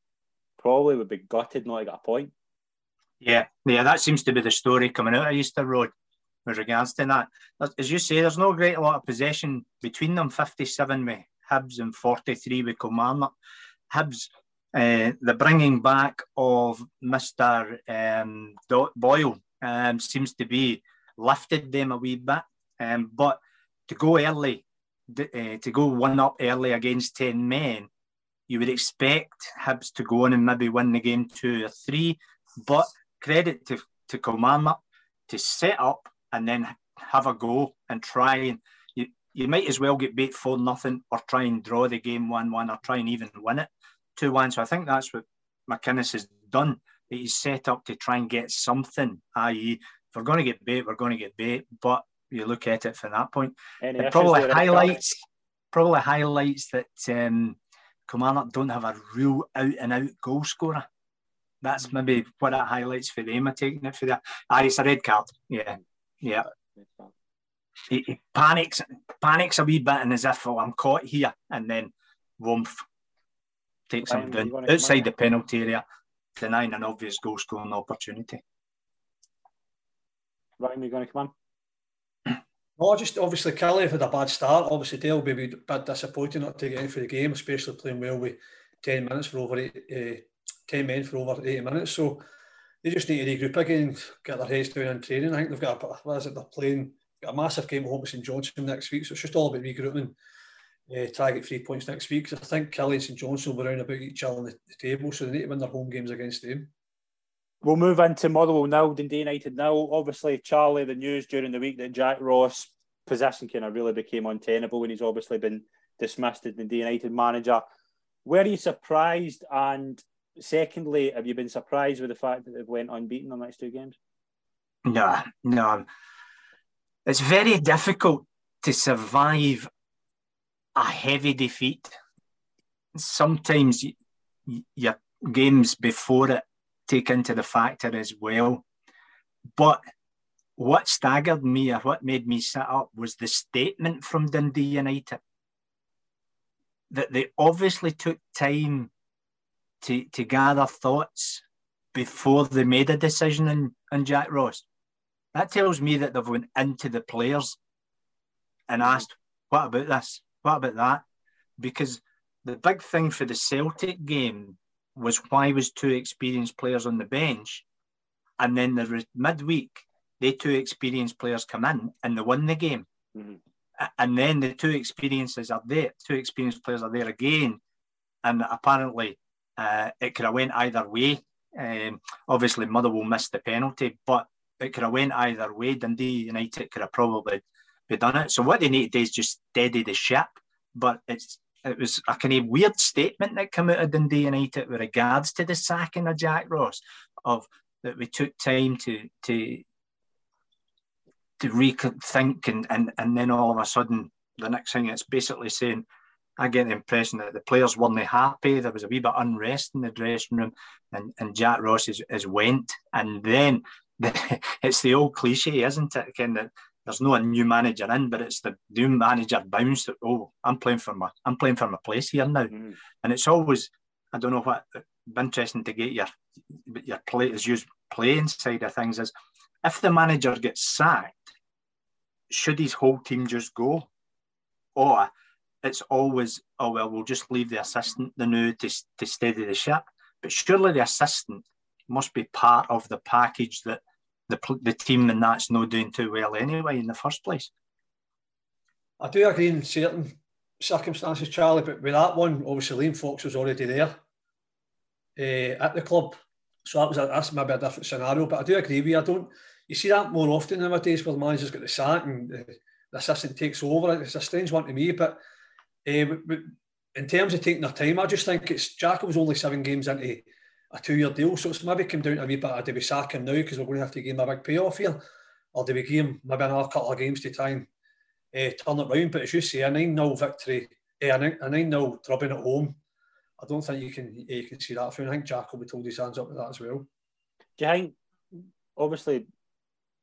probably would be gutted not to get a point. Yeah, yeah, that seems to be the story coming out of Easter Road with regards to that. As you say, there's no great lot of possession between them 57 with Hibs and 43 with Kilmarnock. Hibs, uh, the bringing back of Mr. Um, Boyle um, seems to be lifted them a wee bit. Um, but to go early, uh, to go one up early against 10 men, you would expect Hibs to go on and maybe win the game two or three. But credit to, to Kilmarnock to set up and then have a go and try and you, you might as well get beat for nothing or try and draw the game one one or try and even win it two one. So I think that's what McInnes has done. He's set up to try and get something, i.e., if we're going to get bait, we're going to get bait. But you look at it from that point. it probably highlights probably highlights that um, Kilmarnock don't have a real out and out goal scorer. That's maybe what it highlights for them. I'm taking it for that. Ah, it's a red card. Yeah, yeah. He, he, panics, panics a wee bit, and as if oh, I'm caught here, and then Wumph takes him down outside the penalty area, denying an obvious goal scoring opportunity. Ryan, are you going to come on? No, just obviously Killie had a bad start. Obviously, Dale will be a bit disappointed not to get in for the game, especially playing well with 10 minutes for over eight, uh, 10 men for over 80 minutes. So they just need to regroup again, get their heads down in training. I think they've got a, what is it, they're playing a massive game at home with St Johnstone next week. So it's just all about regrouping, uh, try to get three points next week. I think Killie and St Johnstone will be around about each other on the, the, table, so they need to win their home games against them. We'll move into Motherwell now, Dundee United now. Obviously, Charlie, the news during the week that Jack Ross' possession kind of really became untenable when he's obviously been dismissed as Dundee United manager. Were you surprised and secondly, have you been surprised with the fact that they've went unbeaten on the next two games? No, no. It's very difficult to survive a heavy defeat. Sometimes your games before it take into the factor as well. But what staggered me or what made me sit up was the statement from Dundee United that they obviously took time to, to gather thoughts before they made a decision on, on Jack Ross. That tells me that they've went into the players and asked, what about this? What about that? Because the big thing for the Celtic game was why was two experienced players on the bench, and then the midweek they two experienced players come in and they win the game, mm-hmm. and then the two experiences are there, two experienced players are there again, and apparently Uh, it could have went either way. Um, obviously, Motherwell missed the penalty, but it could have went either way. Dundee United could have probably be done it. So what they need to do is just steady the ship. But it's it was a kind of weird statement that came out of Dundee United with regards to the sacking of Jack Ross, of that we took time to to to rethink and, and and then all of a sudden the next thing it's basically saying I get the impression that the players weren't happy. There was a wee bit of unrest in the dressing room, and, and Jack Ross is, is went. And then the, it's the old cliche, isn't it? Kind of, there's no a new manager in, but it's the new manager bounce. Oh, I'm playing for my I'm playing for my place here now, mm. and it's always I don't know what interesting to get your your play is used playing side of things is if the manager gets sacked, should his whole team just go, or it's always, oh, well, we'll just leave the assistant the new to, to steady the ship. But surely the assistant must be part of the package that the, the team and that's not doing too well anyway in the first place. I do agree in certain circumstances, Charlie, but with that one, obviously Liam Fox was already there uh, at the club. So that was a, that's maybe a different scenario. But I do agree with you. I don't you see that more often nowadays where the manager's got the sack and the, the assistant takes over. It's a strange one to me, but uh, in terms of taking their time, I just think it's Jack was only seven games into a two-year deal, so it's maybe come down to a wee bit do we sack him now because we're going to have to give him a big payoff here, or do we give him maybe another couple of games to try and uh, turn it round? But as you say, a nine-nil victory, uh, a nine-nil drubbing at home, I don't think you can you can see that through. I think Jack will be told his hands up with that as well. Do you think, obviously,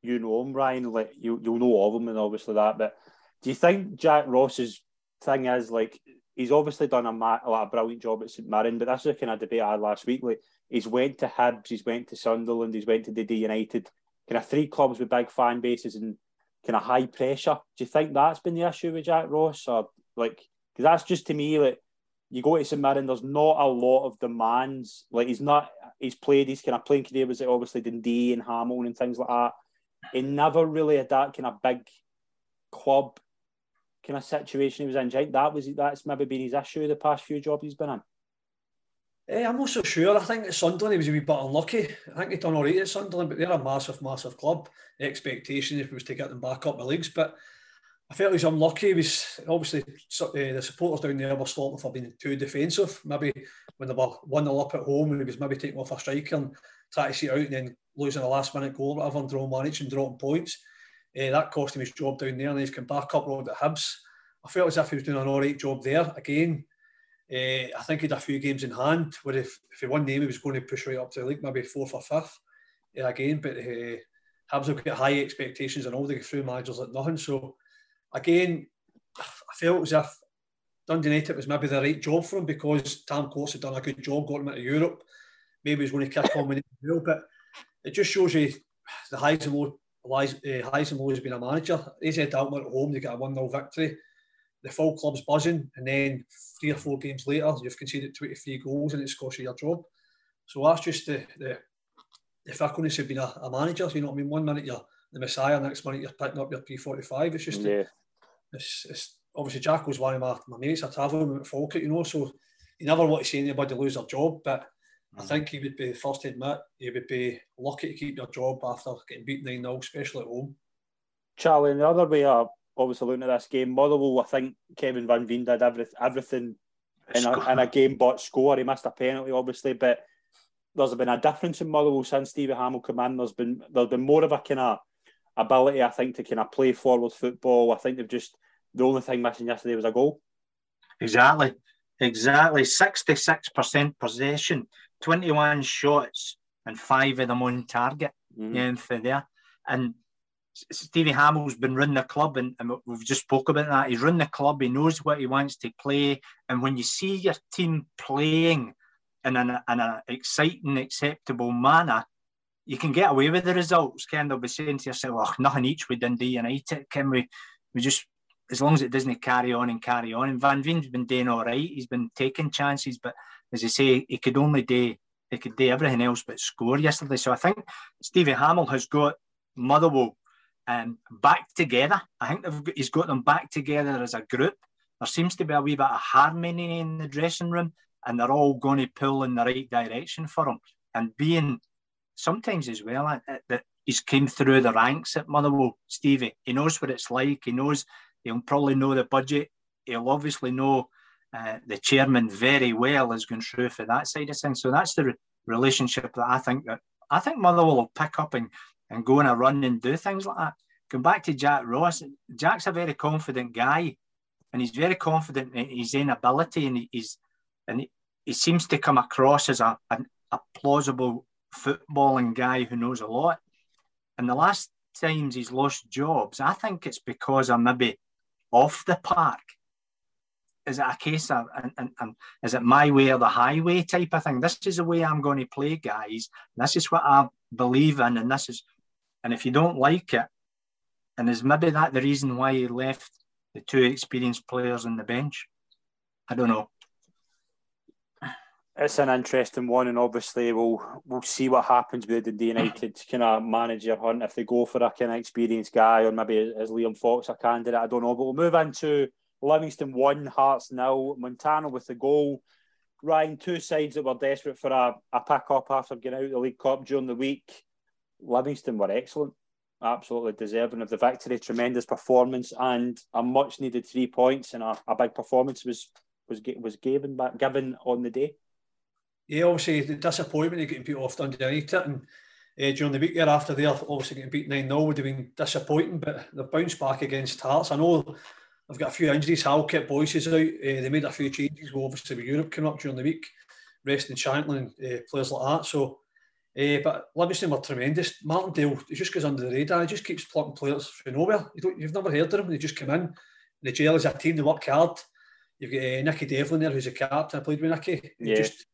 you know him, Ryan, like you you'll know of him and obviously that, but do you think Jack Ross's thing is like he's obviously done a, ma- a, a brilliant job at St Mirren, but that's the kind of debate I had last week. Like he's went to Hibs, he's went to Sunderland, he's went to Dundee United, kind of three clubs with big fan bases and kind of high pressure. Do you think that's been the issue with Jack Ross, or like because that's just to me like you go to St Mirren, there's not a lot of demands. Like he's not, he's played his kind of playing career was obviously Dundee and Hamilton and things like that. He never really had that kind of big club kind of situation he was in. That was that's maybe been his issue the past few jobs he's been in. Eh, I'm not so sure. I think at Sunderland he was a wee bit unlucky. I think he done all right at Sunderland, but they're a massive, massive club. The expectation if was to get them back up the leagues, but I felt he was unlucky. He was obviously uh, the supporters down there were slaughtering for being too defensive. Maybe when they were one 0 up at home, he was maybe taking off a striker and trying to see it out and then losing a last minute goal, whatever, and draw manage and dropping points. Uh, that cost him his job down there, and he's come back up road at Hibs. I felt as if he was doing an all right job there. Again, uh, I think he had a few games in hand where if, if he won the game, he was going to push right up to the league, maybe fourth or fifth uh, again. But uh, Hibs have got high expectations and all the through managers like nothing. So again, I felt as if Dundee United was maybe the right job for him because Tam Courts had done a good job, got him into Europe. Maybe he's going to kick on with it but it just shows you the highs and lows uh, Heisenberg has been a manager. He's had Alkmaar at home, they get a 1 0 victory. The full club's buzzing, and then three or four games later, you've conceded 23 goals and it's cost you your job. So that's just the, the, the fickleness of being a, a, manager. You know what I mean? One minute you're the Messiah, next minute you're picking up your P45. It's just, yeah. it's, it's obviously Jack was one of my, my mates. I travelled with Falkirk, you know, so you never want to see anybody lose their job, but I think he would be the first to admit he would be lucky to keep your job after getting beat 9 0, especially at home. Charlie, in the other way, uh, obviously looking at this game, Motherwell, I think Kevin Van Veen did every, everything in a, in a, game but score. He missed a penalty, obviously, but there's been a difference in Motherwell since Stevie Hammell came in. There's been there's been more of a kind of ability, I think, to kind of play forward football. I think they've just the only thing missing yesterday was a goal. Exactly, exactly. Sixty-six percent possession 21 shots and five of them on target. Mm. there. And Stevie Hammell's been running the club, and, and, we've just spoke about that. He's run the club. He knows what he wants to play, and when you see your team playing in an, in an exciting, acceptable manner, you can get away with the results. Can they'll be saying to yourself, "Oh, nothing each with Dundee United. Can we? We just as long as it doesn't carry on and carry on." And Van Veen's been doing all right. He's been taking chances, but as I say, he could only do he could do everything else but score yesterday. So I think Stevie Hammell has got Motherwell um, back together. I think got, he's got them back together as a group. There seems to be a wee bit of harmony in the dressing room. and they're all going to pull in the right direction for him. And being sometimes as well that he's came through the ranks at Motherwell, Stevie. He knows what it's like. He knows he'll probably know the budget. He'll obviously know uh, the chairman very well is going through for that side of things. So that's the re- relationship that I think that I think Motherwell will pick up and, and go on a run and do things like that. Come back to Jack Ross. Jack's a very confident guy, and he's very confident in his ability, and he's and he, he seems to come across as a, a, a plausible footballing guy who knows a lot. And the last times he's lost jobs, I think it's because I'm maybe off the park. Is it a case of, and, and, and is it my way or the highway type of thing? This is the way I'm going to play, guys. This is what I believe in, and this is, and if you don't like it, and is maybe that the reason why he left the two experienced players on the bench? I don't know. It's an interesting one, and obviously we'll we'll see what happens with the United kind of manager hunt if they go for a kind of experienced guy, or maybe as Liam Fox a candidate. I don't know, but we'll move into Livingston won, Hearts nil, Montaño with the goal. Ryan, two sides that were desperate for a, a pick up after getting out of the League Cup during the week. Livingston were excellent absolutely deserving of the victory. Tremendous performance and a much needed three points and a, a big performance was was was given back given on the day. Yeah, obviously the disappointment of getting beat off Dundee United and uh, during the week there after they obviously getting beat 9 0 would have been disappointing, but they've bounced back against Hearts. I know they've got a few injuries. Halkett Boyces out. Uh, they made a few changes, well, obviously with Europe coming up during the week, resting Shankland, uh, players like that. So uh, but Livingston were tremendous. Martindale, he just goes under the radar. He just keeps plucking players from nowhere. You have never heard of them. They just come in. The jail is a team. They work hard. You've got uh, Nicky Devlin there, who's a captain. I played with Nicky. Yeah. Just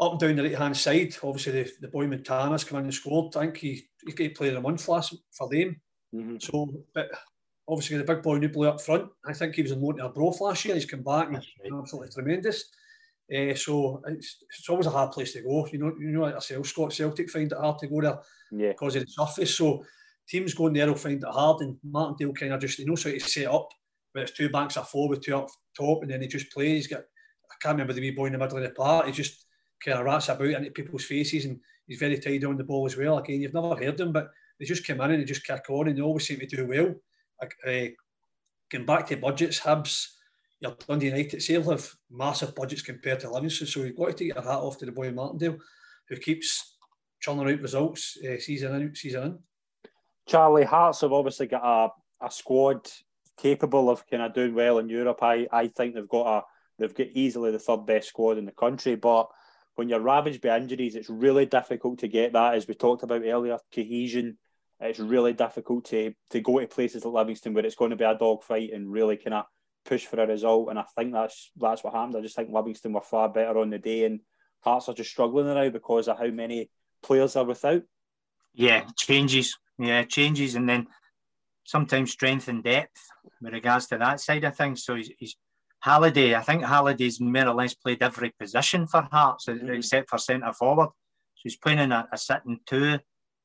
up and down the right hand side. Obviously, the, the boy Montaño's come in and scored. I think he he of the month last for them. Mm-hmm. So, but obviously the big boy Nouble up front. I think he was in loan to Arbroath last year. He's come back and right. absolutely tremendous. Uh, so it's, it's always a hard place to go. You know, you know, like yourself, Scott Celtic find it hard to go there yeah. because of the surface. So teams going there will find it hard, and Martindale kind of just he knows how to set up. But it's two banks are four with two up top, and then he just plays. He's got I can't remember the wee boy in the middle of the park. He just kind of rats about into people's faces, and he's very tidy on the ball as well. Again, you've never heard them, but they just come in and they just kick on, and they always seem to do well. Uh, going back to budgets, Hibs your Dundee United they'll have massive budgets compared to Livingston, so you've got to take your hat off to the boy Martindale, who keeps churning out results uh, season in, season in. Charlie Hearts have obviously got a, a squad capable of kind of doing well in Europe. I, I think they've got a they've got easily the third best squad in the country, but when you're ravaged by injuries, it's really difficult to get that, as we talked about earlier, cohesion. It's really difficult to to go to places like Livingston where it's going to be a dogfight and really kind of push for a result. And I think that's that's what happened. I just think Livingston were far better on the day, and Hearts are just struggling now because of how many players are without. Yeah, changes. Yeah, changes, and then sometimes strength and depth with regards to that side of things. So he's, he's Halliday. I think Halliday's more or less played every position for Hearts mm-hmm. except for centre forward. So he's playing in a, a sitting two.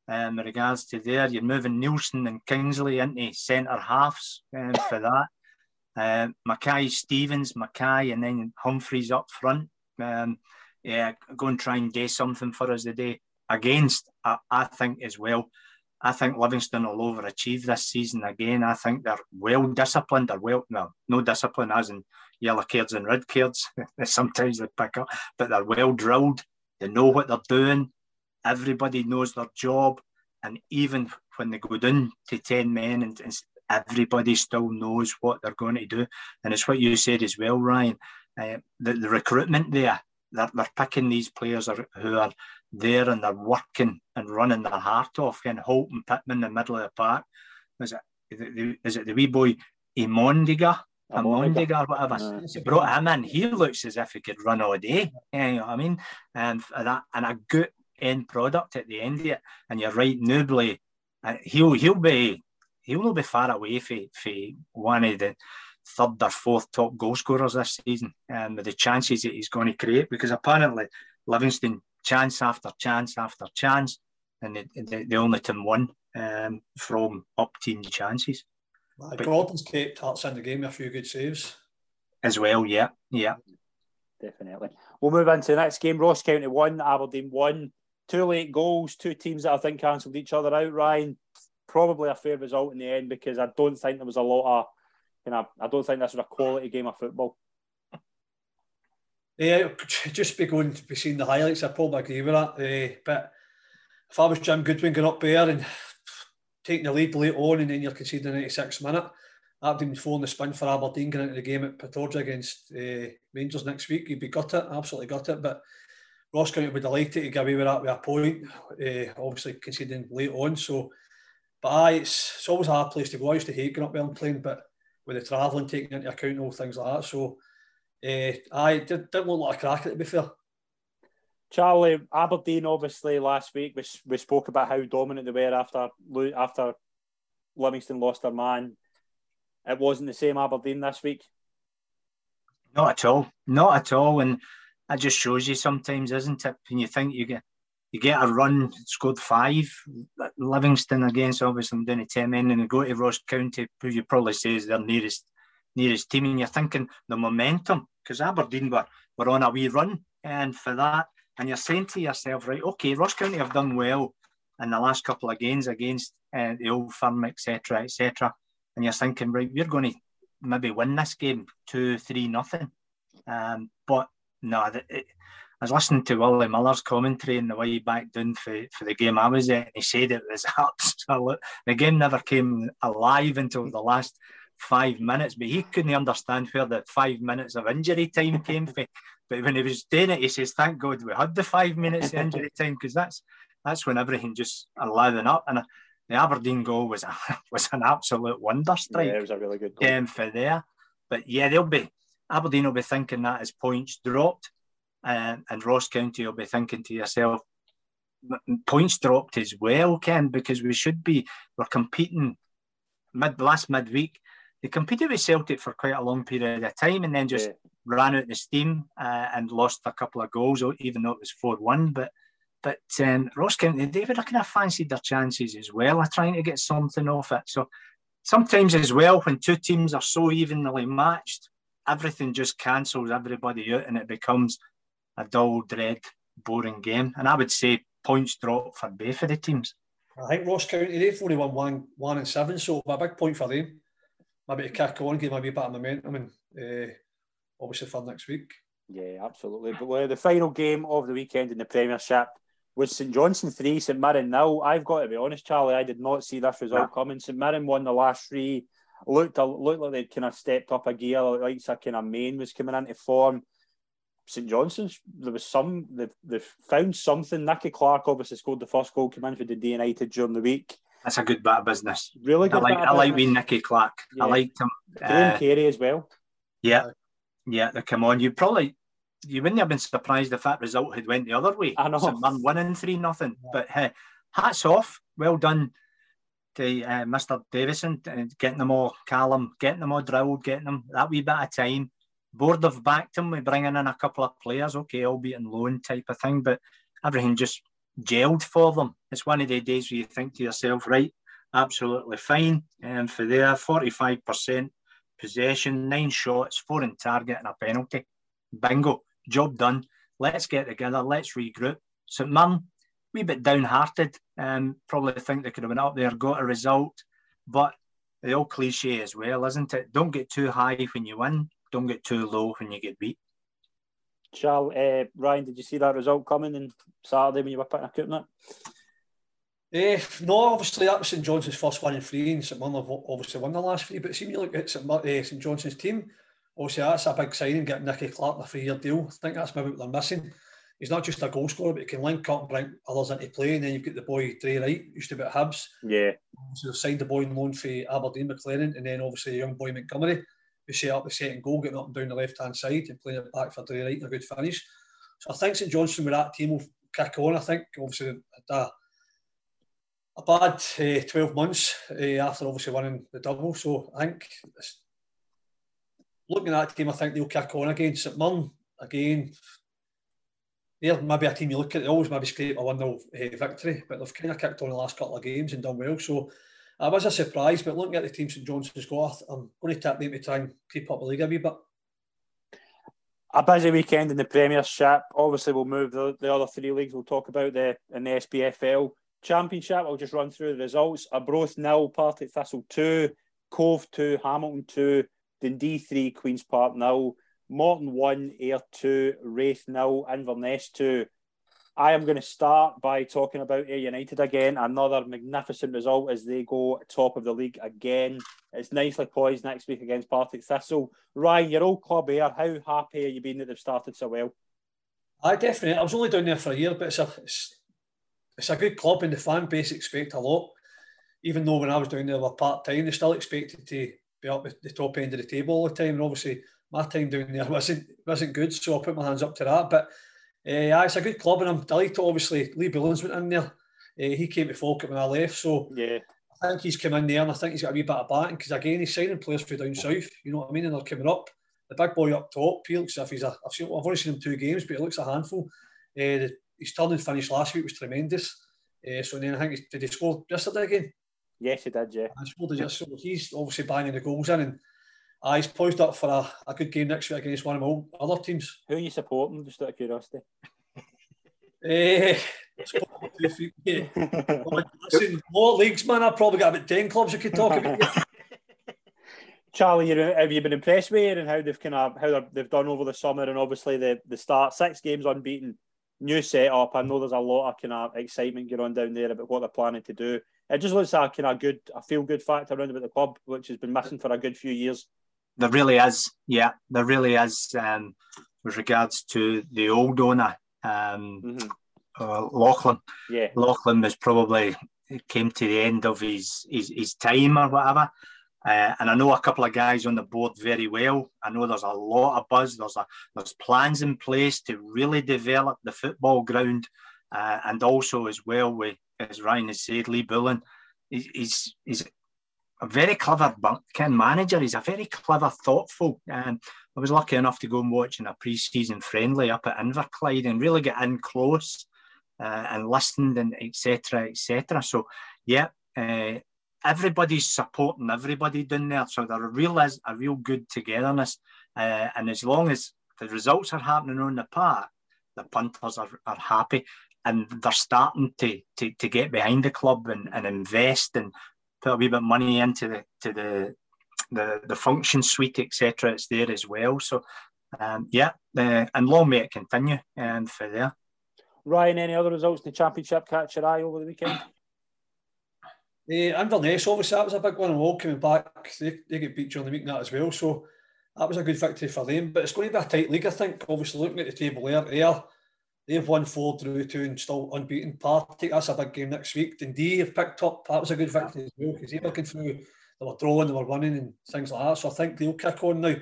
Um, with regards to there, you're moving Neilson and Kingsley into centre halves um, for that. Uh, Mackay Stevens, Mackay, and then Humphrys up front. Um, yeah, go and try and do something for us today. Against, I, I think as well. I think Livingston will overachieve this season again. I think they're well disciplined. They're well, no, no discipline as in yellow cards and red cards. Sometimes they pick up, but they're well drilled. They know what they're doing. Everybody knows their job. And even when they go down to 10 men and, and everybody still knows what they're going to do. And it's what you said as well, Ryan. Uh, the, the recruitment there, they're, they're picking these players are, who are there and they're working and running their heart off. And Holt and Pittman in the middle of the park. Is it, is it the wee boy Imondiga? Imondiga or whatever. Yeah. Brought him in. He looks as if he could run all day. Yeah, you know what I mean? And that and a good end product at the end of it. And you're right, Nouble, uh, he'll he'll be he'll not be far away from, one of the third or fourth top goal scorers this season um, with the chances that he's going to create because apparently Livingston chance after chance after chance and they, they, they only took one um, from up team chances. Well, Gordon's kept Hearts in the game a few good saves. As well, yeah, yeah. Definitely. We'll move into the next game. Ross County won, Aberdeen won. Two late goals, two teams that I think cancelled each other out. Ryan, probably a fair result in the end because I don't think there was a lot of, you know, I don't think this was a quality game of football. Yeah, just be going to be seeing the highlights. I probably agree with that. Uh, but if I was Jim Goodwin going up there and taking the lead late on and then you're conceding the 96 minute, Aberdeen four the spin for Aberdeen going into the game at Pittodrie against uh, Rangers next week. You'd be got it, absolutely got it. But Ross County would be delighted to get away with that with a point, uh, obviously conceding late on. So, but aye, it's, it's always a hard place to go. I used to hate going up there and playing, but with the travelling taking into account and all things like that. So, uh, I did, didn't look like a cracker to be fair. Charlie, Aberdeen obviously last week we, we spoke about how dominant they were after after Livingston lost their man. It wasn't the same Aberdeen this week. Not at all. Not at all. And that just shows you sometimes, isn't it? When you think you get you get a run, scored five, Livingston against obviously I'm down to ten men, and you go to Ross County, who you probably say is their nearest nearest team, and you're thinking the momentum because Aberdeen were, were on a wee run, and for that, and you're saying to yourself, right, okay, Ross County have done well in the last couple of games against uh, the old firm, etc., etc., and you're thinking, right, we're going to maybe win this game two, three, nothing, um, but no, it, I was listening to Willie Miller's commentary in the way back down for, for the game I was at, and he said it was absolute. The game never came alive until the last five minutes, but he couldn't understand where the five minutes of injury time came from. But when he was doing it, he says, "Thank God we had the five minutes of injury time because that's that's when everything just allowing up." And the Aberdeen goal was a, was an absolute wonder strike. Yeah, it was a really good goal um, for there. But yeah, they'll be Aberdeen will be thinking that as points dropped, uh, and Ross County will be thinking to yourself, points dropped as well, Ken, because we should be we're competing mid last midweek they competed with Celtic for quite a long period of time and then just yeah. ran out the steam uh, and lost a couple of goals, even though it was 4 1. But but um, Ross County, they would have kind of fancied their chances as well of trying to get something off it. So sometimes as well, when two teams are so evenly matched, everything just cancels everybody out and it becomes a dull, dread, boring game. And I would say points drop for both of the teams. I think Ross County, they've only won one, one and seven, so a big point for them maybe to kick on, give maybe a bit of momentum, and uh, obviously for next week. Yeah, absolutely. But uh, the final game of the weekend in the Premiership was St Johnstone 3, St Mirren nil. I've got to be honest, Charlie, I did not see this result yeah. coming. St Mirren won the last three. Looked, looked like they'd kind of stepped up a gear, like a kind of main was coming into form. St Johnstone's, there was some, they've, they've found something. Nicky Clark obviously scored the first goal, came in for the Dundee United during the week. That's a good bit of business. Really good. I like, I like Nicky Clark. Yeah. I liked him. Graham uh, Carey as well. Yeah, yeah. They come on. You probably you wouldn't have been surprised if that result had went the other way. I know. Man winning three nothing. But hey, hats off. Well done to uh, Mr. Davidson getting them all, Callum, getting them all drilled, getting them that wee bit of time. Board have backed him with bringing in a couple of players, okay, albeit in loan type of thing, but everything just gelled for them. It's one of the days where you think to yourself, right, absolutely fine. And for there, 45% possession, nine shots, four in target, and a penalty. Bingo, job done. Let's get together, let's regroup. St Mirren, wee bit downhearted. Um, probably think they could have went up there, got a result, but the old cliche as well, isn't it? Don't get too high when you win, don't get too low when you get beat. Charles, uh, Ryan, did you see that result coming on Saturday when you were putting a coupon Eh, no, obviously that was St Johnstone's first one in three, and St Mirren have obviously won the last three. But see, when you look at St, uh, St Johnstone's team, obviously that's a big signing, getting Nicky Clark a three-year deal. I think that's maybe what they're missing. He's not just a goal scorer, but he can link up and bring others into play. And then you've got the boy Dre Wright, used to be at Hibs. Yeah. So they've signed the boy in loan for Aberdeen McLennan, and then obviously the young boy Montgomery, who set up the second goal, getting up and down the left-hand side and playing it back for Dre Wright and a good finish. So I think St Johnstone with that team will kick on. I think obviously a, a bad uh, 12 months uh, after obviously winning the double. So I think looking at that team, I think they'll kick on again. St Mirren, again, they're maybe a team you look at, they always maybe scrape a 1 0 uh, victory, but they've kind of kicked on the last couple of games and done well. So I was a surprise, but looking at the team St Johnstone's got, I'm going to tap them to try and keep up the league a wee bit. a busy weekend in the Premiership. Obviously, we'll move the, the other three leagues. We'll talk about the in the SPFL Championship. I'll just run through the results. Arbroath nil, Partick Thistle two, Cove two, Hamilton two, Dundee three, Queens Park nil, Morton one, Air two, Raith nil, Inverness two. I am going to start by talking about Ayr United again. Another magnificent result as they go top of the league again. It's nicely poised next week against Partick Thistle. Ryan, your old club Ayr, how happy are you being that they've started so well? I definitely. I was only down there for a year, but it's a it's, it's a good club, and the fan base expect a lot. Even though when I was down there were part time, they still expected to be up at the top end of the table all the time. And obviously, my time down there wasn't wasn't good, so I put my hands up to that. But uh, yeah, it's a good club, and I'm delighted. Obviously, Lee Bullens went in there. Uh, he came to Falkirk when I left, so yeah, I think he's come in there, and I think he's got a wee bit of batting because again, he's signing players from down south. You know what I mean? And they're coming up. The big boy up top, he looks if he's a. I've, seen, I've only seen him two games, but he looks a handful. Uh, the, his turn and finish last week was tremendous. Uh, so then I think he, did he score yesterday again? Yes, he did. Yeah, I scored so he's obviously banging the goals in and. Uh, he's poised up for a, a good game next week against one of my other teams. Who are you supporting, just out of curiosity? Eh, listen, more leagues, man. I've probably got about 10 clubs you could talk about. Charlie, have you been impressed with it and how they've kind of how they've done over the summer and obviously the the start six games unbeaten, new setup. I know there's a lot of kind of excitement going on down there about what they're planning to do. It just looks like kind of good, a feel good factor around about the club, which has been missing for a good few years. There really is, yeah, there really is. Um, with regards to the old owner, um, mm-hmm. uh, Lachlan. Yeah, Lachlan was probably came to the end of his his, his time or whatever. Uh, and I know a couple of guys on the board very well. I know there's a lot of buzz. There's a there's plans in place to really develop the football ground, uh, and also as well with as Ryan has said, Lee Bullen, he's he's a very clever Ken manager. He's a very clever, thoughtful. Um, I was lucky enough to go and watch in a pre-season friendly up at Inverclyde and really get in close uh, and listened and etc. etc. So yeah, uh, everybody's supporting everybody down there. So there real is a real good togetherness. Uh, and as long as the results are happening on the park, the punters are, are happy and they're starting to, to, to get behind the club and, and invest and put a wee bit of money into the to the the, the function suite, etc. It's there as well. So um, yeah, uh, and long may it continue um, for there. Ryan, any other results in the championship catch your eye over the weekend? Uh, Inverness, obviously, that was a big one. And all coming back, they, they get beat during the week that as well. So that was a good victory for them. But it's going to be a tight league, I think. Obviously, looking at the table there, there They've won four, drew two, and still unbeaten. Partick, that's a big game next week. Dundee have picked up. That was a good victory as well because they were looking through. They were drawing, they were winning, and things like that. So I think they'll kick on now.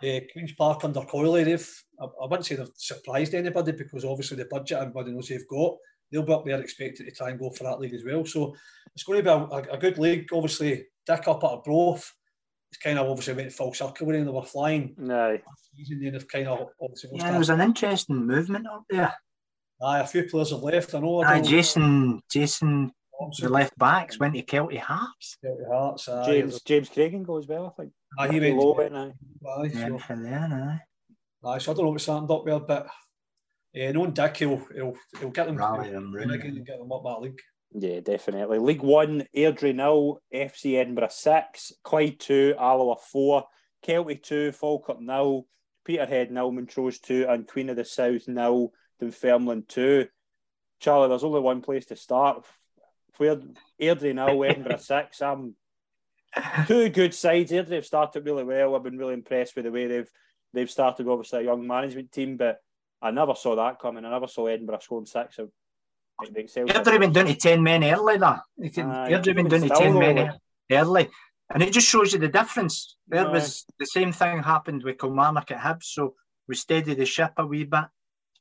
Uh, Queens Park under Coyley, they've I, I wouldn't say they've surprised anybody because obviously the budget everybody knows they've got. They'll be up there expected to try and go for that league as well. So it's going to be a, a, a good league. Obviously, Dick up at Arbroath it's kind of obviously went full circle when they were flying. No. Season, then they've kind of obviously. Yeah, there was an interesting movement up there. Aye, a few players have left. I know. Aye, Jason, Jason, the left backs went to Kelty Hearts. Kelty Hearts. Aye. James James Craigen goes well, I think. Aye, he went low it now. Aye, so. for aye. Aye, so I don't know what's happened up there, but yeah, knowing Dick, he'll, he'll, he'll get them, Rally them, really. and get them up that league. Yeah, definitely. League One, Airdrie nil, FC Edinburgh six, Clyde two, Alloa four, Kelty two, Falkirk nil, Peterhead nil, Montrose two, and Queen of the South nil, Dunfermline two. Charlie, there's only one place to start. Where Airdrie now, Edinburgh six. I'm two good sides. Airdrie have started really well. I've been really impressed with the way they've they've started. Obviously, a young management team, but I never saw that coming. I never saw Edinburgh scoring six. Airdrie went down to ten men early. There, uh, Airdrie went down to ten men early, and it just shows you the difference. There no. was the same thing happened with Kilmarnock at Hibs, so we steadied the ship a wee bit.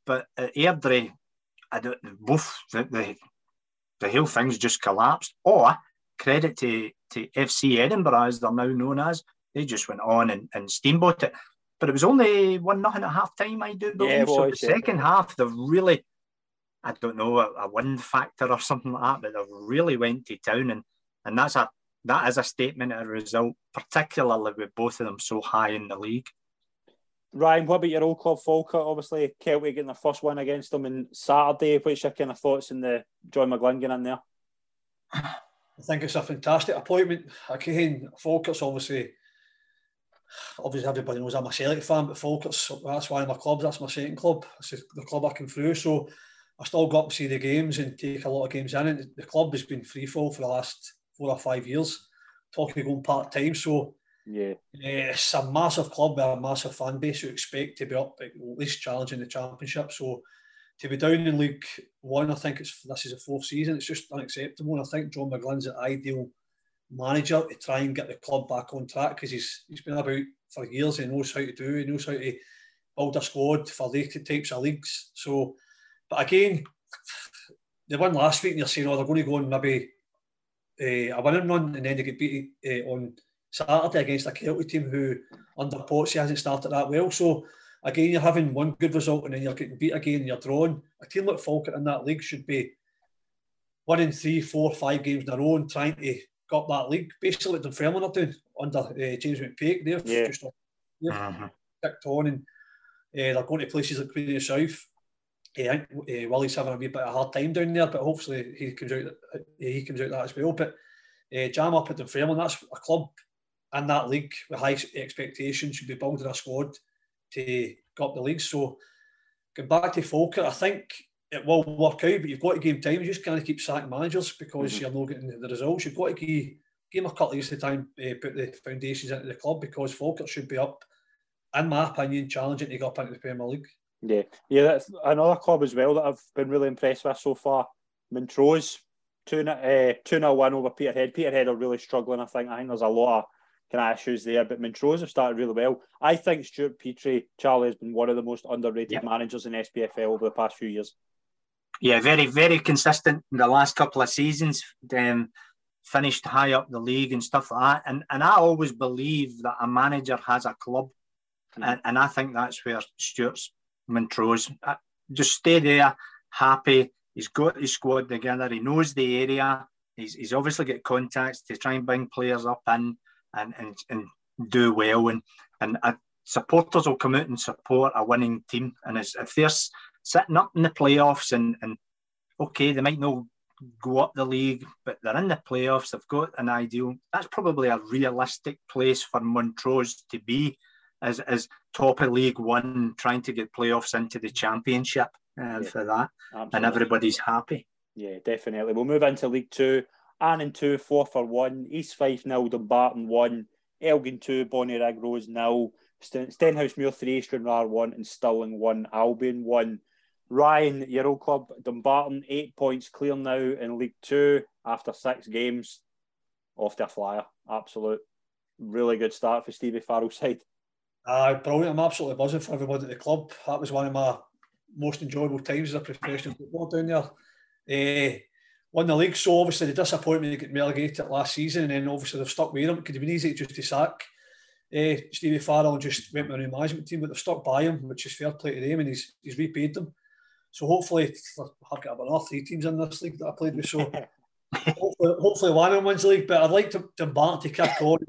But at Airdrie, I don't, both the, the the whole thing's just collapsed. Or credit to, to FC Edinburgh as they're now known as, they just went on and, and steamboat it. But it was only one nothing at half time, I do believe. Yeah, so the yeah. second half, they've really, I don't know, a, a wind factor or something like that, but they've really went to town, and and that's a that is a statement of a result, particularly with both of them so high in the league. Ryan, what about your old club Falkirk? Obviously, Kelty getting their first win against them on Saturday. What's your kind of thoughts on the John McGlynn in there? I think it's a fantastic appointment. Again, Falkirk's obviously, obviously everybody knows I'm a Celtic fan, but Falkirk's that's one of my clubs. That's my second club. It's the club I came through. So I still got to see the games and take a lot of games in. And the club has been free fall for the last four or five years. Talking going part time, so yeah, eh, it's a massive club with a massive fan base who expect to be up at least challenging the championship. So to be down in League One, I think it's this is a fourth season. It's just unacceptable. And I think John McGlynn's an ideal manager to try and get the club back on track because he's he's been about for years. He knows how to do. He knows how to build a squad for the types of leagues. So, but again, they won last week, and you're saying, oh, they're going to go on maybe uh, a winning run, and then they get beat uh, on Saturday against a Kelty team who, under Potsy, hasn't started that well. So again, you're having one good result and then you're getting beat again and you're drawn. A team like Falkirk in that league should be winning three, four, five games in a row and trying to got that league. Basically, what Dunfermline are doing under uh, James McPake. They've yeah. just they've uh-huh. kicked on and uh, they're going to places like Queen of the South. Uh, I think uh, Willie's having a wee bit of a hard time down there, but hopefully he comes out he comes out that as well. But uh, jam up at Dunfermline, that's a club in that league with high expectations should be building a squad to go up the league. So going back to Falkirk, I think it will work out, but you've got to give time. You just can't keep sacking managers because mm-hmm. you're not getting the results. You've got to give, give a couple of years to time uh, put the foundations into the club because Falkirk should be up, in my opinion, challenging to go up into the Premier League. Yeah, yeah, that's another club as well that I've been really impressed with so far. Montrose, 2 uh, 2 0 1 over Peterhead. Peterhead are really struggling, I think. I think there's a lot of kind of issues there. But Montrose have started really well. I think Stuart Petrie, Charlie, has been one of the most underrated yep. managers in SPFL over the past few years. Yeah, very, very consistent in the last couple of seasons. Um, finished high up the league and stuff like that. And and I always believe that a manager has a club, mm. and, and I think that's where Stuart's Montrose. Uh, just stay there, happy. He's got his squad together. He knows the area. He's, he's obviously got contacts to try and bring players up in and, and, and do well. And, and uh, supporters will come out and support a winning team. And if they're sitting up in the playoffs and, and okay, they might not go up the league, but they're in the playoffs, they've got an ideal. That's probably a realistic place for Montrose to be as, as top of League One, trying to get playoffs into the championship uh, yeah, for that. Absolutely. And everybody's happy. Yeah, definitely. We'll move into League Two. Annan 2, Forfar 1. East Fife nil, Dumbarton 1. Elgin 2, Bonnyrigg Rose nil. Stenhousemuir 3, Stranraer 1. And Stirling 1, Albion 1. Ryan, your old club, Dumbarton, eight points clear now in League Two after six games. Off a flyer. Absolute, really good start for Stevie Farrell's side. Uh, brilliant. I'm absolutely buzzing for everybody at the club. That was one of my most enjoyable times as a professional football down there. Uh, won the league. So obviously the disappointment to get relegated last season, and then obviously they've stuck with him. It could have been easy just to sack uh, Stevie Farrell just went with a new management team, but they've stuck by him, which is fair play to them, and he's he's repaid them. So hopefully, I've got about three teams in this league that I played with. So hopefully, hopefully one of them wins the league. But I'd like to, to Bart to kick on,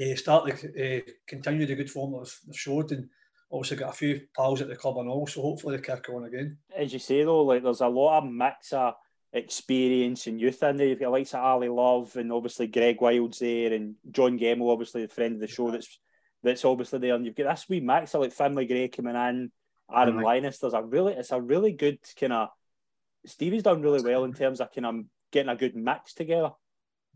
uh, start to uh, continue the good form that they've showed, and obviously got a few pals at the club and all. So hopefully they kick on again. As you say though, like there's a lot of mix of experience and youth in there. You've got likes of Ali Love and obviously Greg Wild's there and John Gemmell, obviously the friend of the show that's that's obviously there. And you've got this wee mix of like Finlay Gray coming in, Aaron mm-hmm. Linus. There's a really it's a really good kind of Stevie's done really well in terms of kind of getting a good mix together.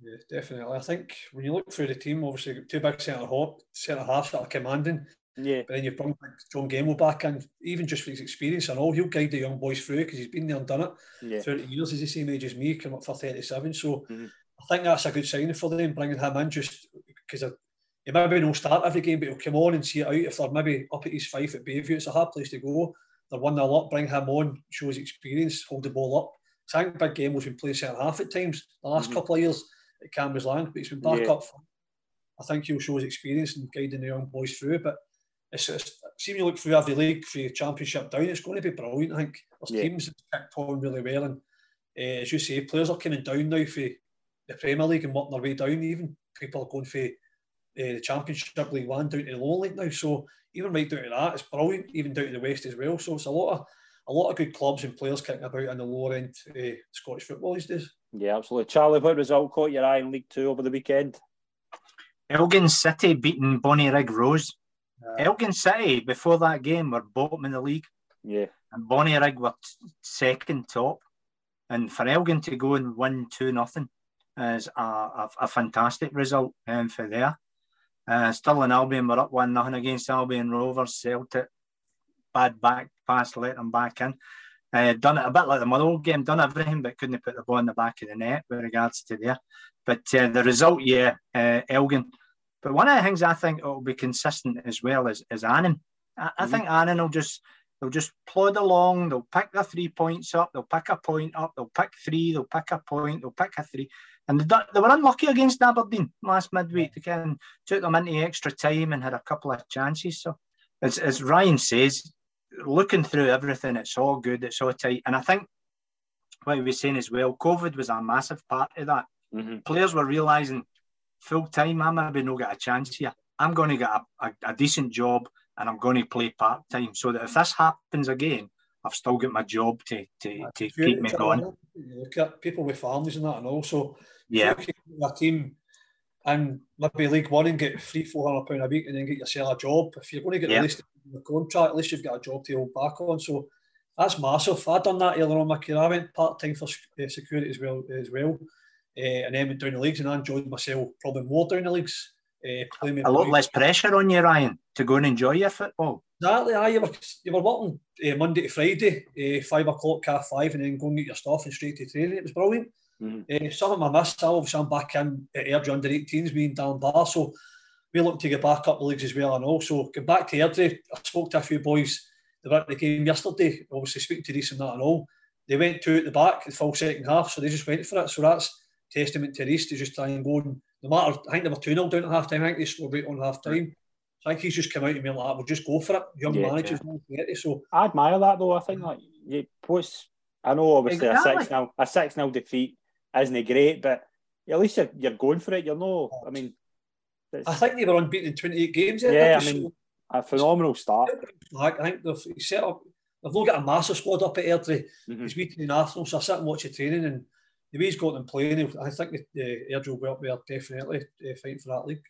Yeah, definitely. I think when you look through the team, obviously you've got two big centre half centre halves that are commanding. Yeah. But then you've brought John Gemmell back and even just for his experience and all, he'll guide the young boys through because he's been there and done it. Yeah. 30 years, he's the same age as me, come up for 37. So mm-hmm. I think that's a good sign for them, bringing him in just because he maybe no start every game, but he'll come on and see it out. If they're maybe up at his five at Bayview, it's a hard place to go. They're 1 0 up, bring him on, show his experience, hold the ball up. I think Big Game was been playing centre half at times the last mm-hmm. couple of years at Cambuslang, but he's been back yeah. up. I think he'll show his experience and guiding the young boys through. But it's, it's seeing you look through every league for the championship down, it's going to be brilliant. I think there's yeah. teams that picked on really well, and uh, as you say, players are coming down now for the Premier League and working their way down. Even people are going for uh, the Championship League One down to the lower league now. So even right down to that, it's brilliant. Even down to the West as well. So it's a lot of a lot of good clubs and players kicking about in the lower end uh, Scottish football these days. Yeah, absolutely. Charlie, what result caught your eye in League Two over the weekend? Elgin City beating Bonnyrigg Rose. Uh, Elgin City before that game were bottom in the league. Yeah. And Bonnyrigg were second top. And for Elgin to go and win 2 nothing is a, a, a, fantastic result um, for there. Uh, Stirling Albion were up 1 nothing against Albion Rovers. Celtic, bad back pass, let them back in. Uh, done it a bit like the Motherwell game, done everything but couldn't put the ball in the back of the net with regards to there. But uh, the result, yeah, uh, Elgin. But one of the things I think it will be consistent as well is, is Annan. I, I mm-hmm. think Annan will just they'll just plod along. They'll pick their three points up. They'll pick a point up. They'll pick three. They'll pick a point. They'll pick a three. And they, they were unlucky against Aberdeen last midweek. They kind of took them into extra time and had a couple of chances. So, as, as Ryan says, looking through everything, it's all good. It's all tight. And I think what he was saying as well, COVID was a massive part of that. Mm-hmm. Players were realising full time, I'm maybe not get a chance here. I'm going to get a, a, a decent job and I'm going to play part time so that if this happens again, I've still got my job to, to, to keep me going. look at people with families and that, and also yeah, a team and maybe League One and get three, four hundred pound a week, and then get yourself a job. If you're going to get yeah. released from the contract, at least you've got a job to hold back on. So that's massive. I've done that earlier on my career. I went part time for uh, security as well, as well, uh, and then went down the leagues, and I enjoyed myself probably more down the leagues. Uh, a lot less pressure on you, Ryan, to go and enjoy your football. Exactly. Aye, you were you were working uh, Monday to Friday, five o'clock, half five, and then go and get your stuff and straight to training. It was brilliant. Mm-hmm. Uh, some of my miss, obviously, I'm back in at Airdrie under 18s, me and Dan Barr. So we look to get back up the leagues as well. And also, get back to Airdrie, I spoke to a few boys that were at the game yesterday, obviously speaking to Rhys and that and all. They went two at the back, the full second half, so they just went for it. So that's testament to Rhys to just try and go and no matter, I think they were 2 0 down at half time. I think they scored right on half time. So I think he's just come out and been like, we'll just go for it. Young yeah, managers, yeah. so I admire that though. I think like you post, I know obviously exactly. a six 0 a six 0 defeat isn't great, but at least you're, you're going for it. You're no, I mean, I think they were unbeaten in 28 games. Yeah, I mean, a phenomenal start. I think they've set up. They've not got a massive squad up at Airdrie. Mm-hmm. He's meeting in Arsenal, so I sit and watch the training and the way he's got them playing, I think the, the Airdrie will be up there definitely uh, fighting for that league.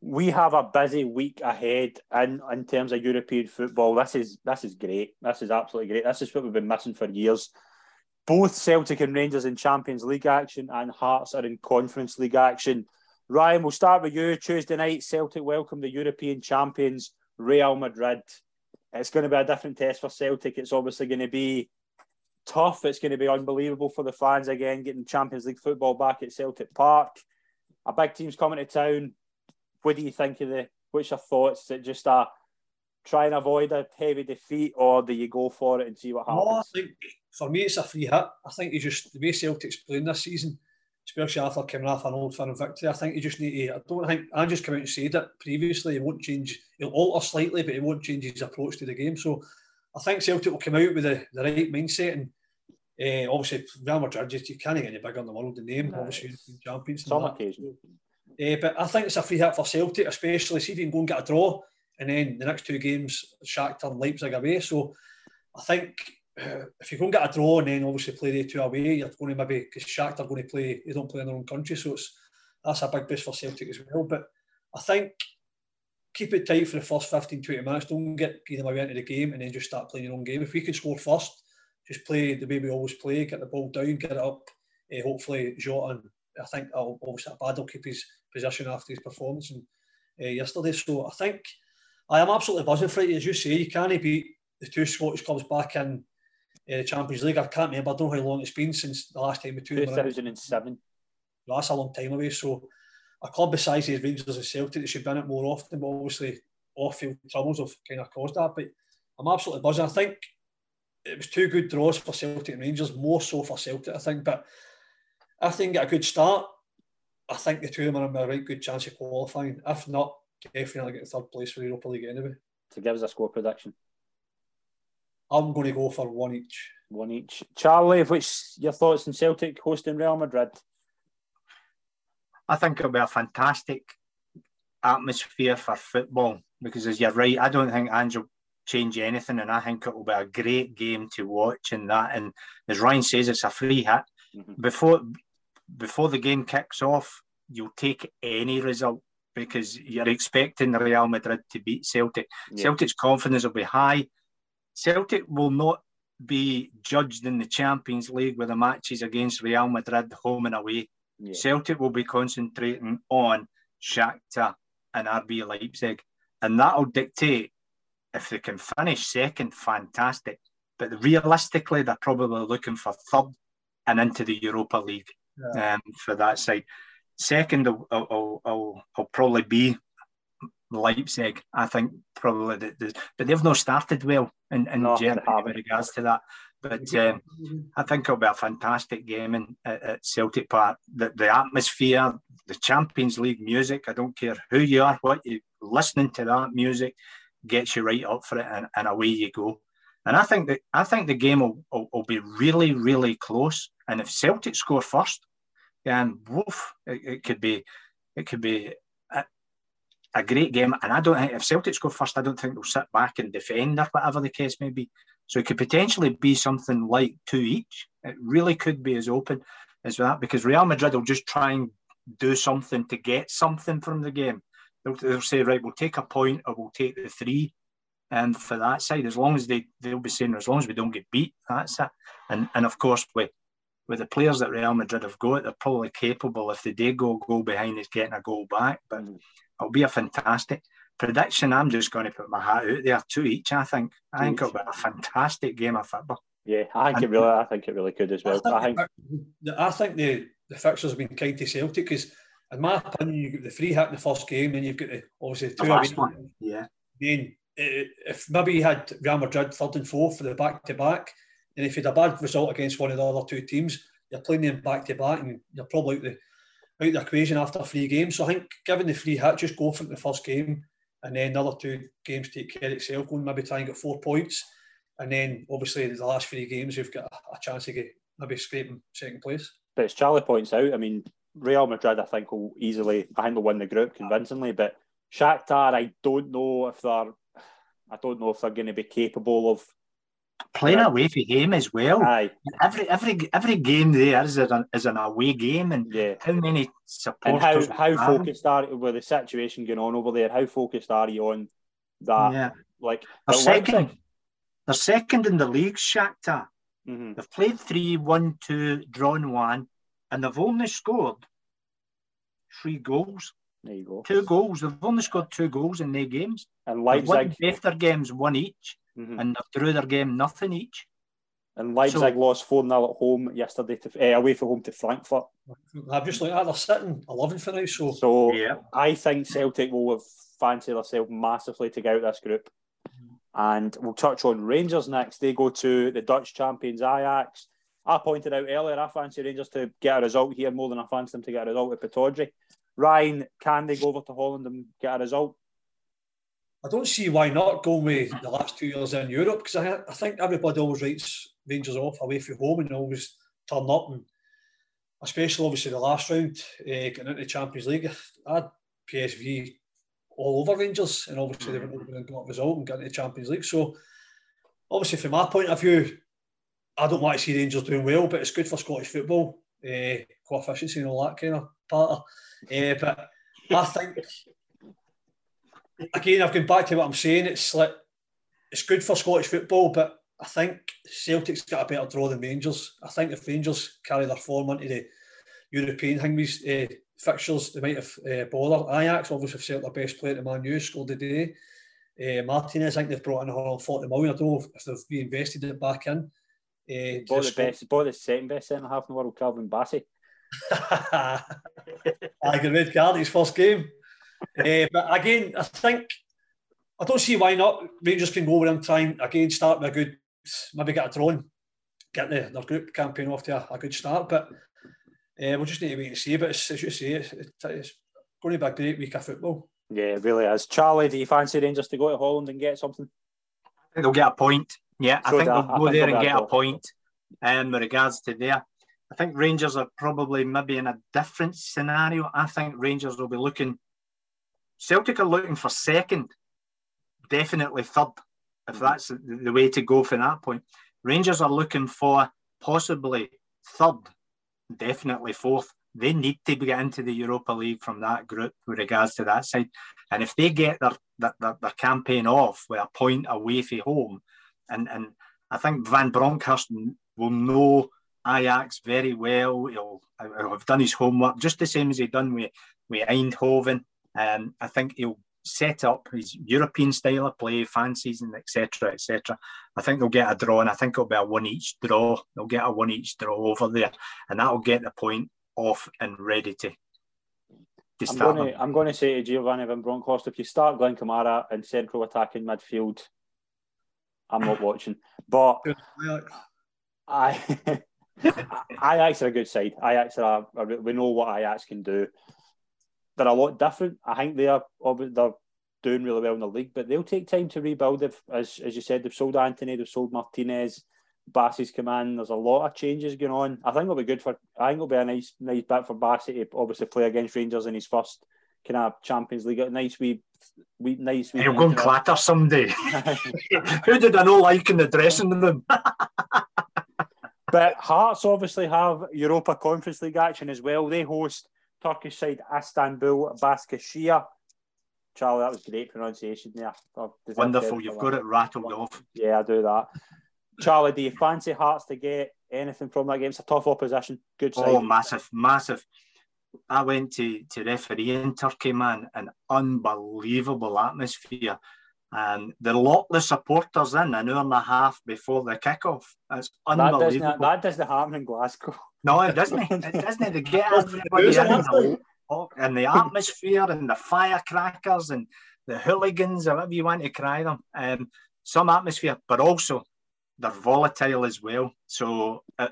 We have a busy week ahead in, in terms of European football. This is this is great. This is absolutely great. This is what we've been missing for years. Both Celtic and Rangers in Champions League action, and Hearts are in Conference League action. Ryan, we'll start with you. Tuesday night, Celtic welcome the European champions, Real Madrid. It's going to be a different test for Celtic. It's obviously going to be tough. It's going to be unbelievable for the fans again, getting Champions League football back at Celtic Park. A big team's coming to town. What do you think of the? What's your thoughts? Is it just a try and avoid a heavy defeat, or do you go for it and see what happens? No, I think for me it's a free hit. I think you just the way Celtic's playing this season, especially after coming off an old firm victory. I think you just need to. I don't think I just come out and said it previously. He won't change. He'll alter slightly, but he won't change his approach to the game. So I think Celtic will come out with the, the right mindset and uh, obviously Real Madrid just you can't get any bigger in the world the name no, obviously European champions some occasion uh, but I think it's a free hit for Celtic especially see if you can go and get a draw and then the next two games Shakhtar and Leipzig away so I think if you go and get a draw and then obviously play the two away you're going to maybe because Shakhtar are going to play they don't play in their own country so it's that's a big boost for Celtic as well but I think keep it tight for the first 15, 20 minutes. Don't get them away into the game and then just start playing your own game. If we can score first, just play the way we always play, get the ball down, get it up. Uh, hopefully, Jota, I think I'll, obviously Abada will keep his position after his performance and, uh, yesterday. So I think I am absolutely buzzing for it. As you say, you can't beat the two Scottish clubs back in the Champions League. I can't remember, I don't know how long it's been since the last time the two 2007. That's a long time away. So a club besides these Rangers and Celtic, they should win it more often, but obviously off-field troubles have kind of caused that. But I'm absolutely buzzing. I think it was two good draws for Celtic and Rangers, more so for Celtic, I think. But if they can get a good start, I think the two of them are in a right good chance of qualifying. If not, definitely get third place for the Europa League anyway. To give us a score prediction. I'm going to go for one each. One each. Charlie, what's your thoughts on Celtic hosting Real Madrid? I think it'll be a fantastic atmosphere for football because, as you're right, I don't think Ange will change anything, and I think it will be a great game to watch. And that, and as Ryan says, it's a free hit mm-hmm. before before the game kicks off. You'll take any result because you're expecting Real Madrid to beat Celtic. Yeah. Celtic's confidence will be high. Celtic will not be judged in the Champions League with the matches against Real Madrid home and away. Yeah. Celtic will be concentrating on Shakhtar and RB Leipzig, and that'll dictate if they can finish second. Fantastic, but realistically, they're probably looking for third and into the Europa League yeah. um, for that side. Second, I'll, I'll, I'll, I'll probably be Leipzig. I think probably, the, the, but they've not started well in, in no, Germany with regards to that. But um, I think it'll be a fantastic game in, at, at Celtic Park. The, the atmosphere, the Champions League music, I don't care who you are, what you listening to that music gets you right up for it, and, and away you go. And I think that I think the game will, will, will be really, really close. And if Celtic score first, then woof, it, it could be it could be a, great game. And I don't think if Celtic score first, I don't think they'll sit back and defend or whatever the case may be. So it could potentially be something like two each. It really could be as open as that because Real Madrid will just try and do something to get something from the game. They'll, they'll say, right, we'll take a point or we'll take the three. And for that side, as long as they they'll be saying, as long as we don't get beat, that's it. And and of course, with with the players that Real Madrid have got, they're probably capable if they do go goal behind is getting a goal back. But mm. It'll be a fantastic prediction. I'm just going to put my hat out there, two each. I think. I think it'll be a fantastic game of football. Yeah, I think and, it really. I think it really could as well. I think. I think, I think the the fixtures have been kind to Celtic because, in my opinion, you get the free hit in the first game, and you've got the obviously two. The last one, yeah. Then if maybe you had Real Madrid third and fourth for the back to back, and if you had a bad result against one of the other two teams, you're playing them back to back, and you're probably out the out the equation after three games. So I think given the free hit, just go for the first game, and then another two games take care of itself. Go and maybe try and get four points, and then obviously the last three games you've got a, chance to get maybe scraping second place. But as Charlie points out, I mean, Real Madrid, I think will easily, I think they'll win the group convincingly. But Shakhtar, I don't know if they're I don't know if they're going to be capable of playing uh, away for him as well. Aye. Every every every game there is an, is an away game, and yeah. how many supporters? And how how focused are with the situation going on over there? How focused are you on that? Yeah. Like they're second. They're second in the league, Shakhtar. Mm-hmm. They've played three, one, two, drawn one, and they've only scored three goals. There you go. Two goals. They've only scored two goals in their games. And Leipzig. both their games, one each, mm-hmm. and they drew their game nothing each. And Leipzig so, lost 4 0 at home yesterday, to, uh, away from home to Frankfurt. I've just looked at they're sitting 11 for now. So, so yeah. I think Celtic will have fancied themselves massively to get out this group. And we'll touch on Rangers next. They go to the Dutch champions Ajax. I pointed out earlier, I fancy Rangers to get a result here more than I fancy them to get a result at Pittodrie. Ryan, can they go over to Holland and get a result? I don't see why not going with the last two years in Europe because I, I think everybody always writes Rangers off away from home and always turn up and especially obviously the last round uh, getting into the Champions League. I had PSV all over Rangers and obviously they not going to got a result and get into the Champions League. So obviously from my point of view, I don't want to see Rangers doing well, but it's good for Scottish football, uh, coefficiency and all that kind of part. Uh, but I think again, I've gone back to what I'm saying. It's like it's good for Scottish football, but I think Celtic's got a better draw than Rangers. I think if Rangers carry their form into the European uh, fixtures, they might have uh, bothered. Ajax obviously have set their best player to Man U, scored today. Uh, Martinez, I think they've brought in 140 million. I don't know if they've reinvested it back in. Uh, bought the best, bought the second best centre half in the world, Calvin Bassey. I can red card his first game uh, but again, I think I don't see why not. Rangers can go over and try and again start with a good, maybe get a draw, get the, their group campaign off to a, a good start. But uh, we'll just need to wait and see. But it's, as you say, it's, it's going to be a great week of football. Yeah, it really is. Charlie, do you fancy Rangers to go to Holland and get something? I think they'll get a point. Yeah, I think they'll go there and get a point. Um, with regards to there, I think Rangers are probably maybe in a different scenario. I think Rangers will be looking Celtic are looking for second, definitely third, if mm-hmm. that's the, the way to go from that point. Rangers are looking for possibly third, definitely fourth. They need to get into the Europa League from that group with regards to that side. And if they get their, their, their, their campaign off with a point away from home, and, and I think Van Bronckhorst will know Ajax very well. He'll, he'll have done his homework just the same as he done with, with Eindhoven. Um, I think he'll set up his European style of play, fancies, and etc. etc. I think they'll get a draw, and I think it'll be a one each draw. They'll get a one each draw over there, and that'll get the point off and ready to. to I'm going to, I'm going to say to Giovanni Van Bronckhorst, if you start Glenn Kamara in central attacking midfield, I'm not watching. But I, Ajax are a good side. Ajax are, we know what Ajax can do they're a lot different. I think they are they're doing really well in the league, but they'll take time to rebuild. If, as as you said, they've sold Antony, they've sold Martinez, Bassey's command. There's a lot of changes going on. I think it'll be good for. I think it'll be a nice nice bit for Bassey to obviously play against Rangers in his first kind of Champions League. A nice wee, wee nice. Wee He'll go and clatter someday. Who did I know like in the dressing room? but Hearts obviously have Europa Conference League action as well. They host Turkish side Istanbul Başakşehir. Charlie, that was great pronunciation there. Wonderful, you've got it rattled off. Yeah, I do that. Charlie, do you fancy Hearts to get anything from that game? It's a tough opposition. Good oh, side. Oh, massive, massive. I went to, to referee in Turkey, man, an unbelievable atmosphere. And the lot the supporters in an hour and a half before the kickoff. It's unbelievable. That doesn't, that doesn't happen in Glasgow. No, it doesn't. It doesn't. They get everybody in the, and the atmosphere and the firecrackers and the hooligans or whatever you want to cry them. Um, some atmosphere, but also they're volatile as well. So uh,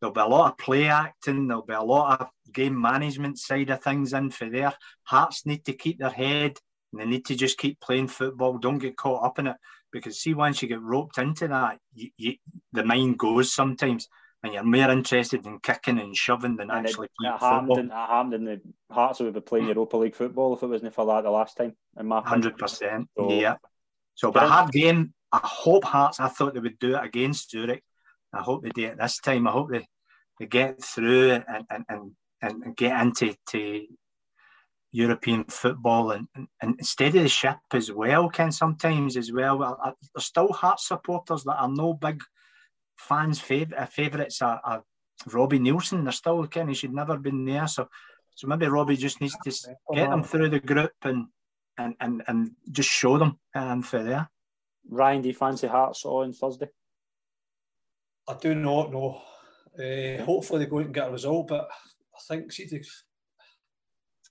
there'll be a lot of play acting. There'll be a lot of game management side of things in for there. Hearts need to keep their head and they need to just keep playing football. Don't get caught up in it because see once you get roped into that, you, you, the mind goes sometimes and you're more interested in kicking and shoving than and actually it, playing it football. In, it happened in the Hearts would be playing Europa League football if it wasn't for that the last time. In my hundred percent, so, yeah. So, but hard game. I hope Hearts. I thought they would do it against Zurich. I hope they do it this time. I hope they, they get through and and, and, and get into to European football and, and, and steady the ship as well. Can sometimes as well. There's still Hearts supporters that are no big fans' fav- uh, favourites are, are Robbie Neilson. They're still kind of should never been there. So so maybe Robbie just needs to get them through the group and and and, and just show them um, for there. Ryan, do you fancy Hearts on Thursday? I do not know. Uh, hopefully they go out and get a result, but I think see the,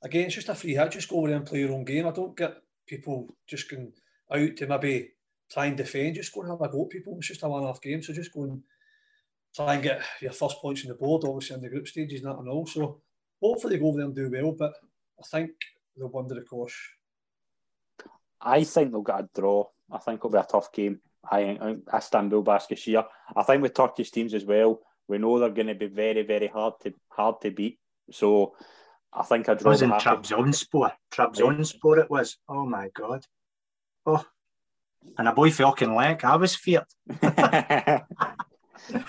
again it's just a free hit. Just go there and play your own game. I don't get people just going out to maybe try and defend, just go and have a go at people. It's just a one off game. So just go and try and get your first points on the board, obviously in the group stages, not and all. So hopefully they go over there and do well, but I think they'll wonder of course. I think they'll get a draw. I think it'll be a tough game. I think Istanbul Başakşehir. I think with Turkish teams as well, we know they're going to be very, very hard to hard to beat. So I think a draw. It was in Trabzonspor. Trabzonspor it was. Oh my god. Oh, and a boy fucking leg. I was feared.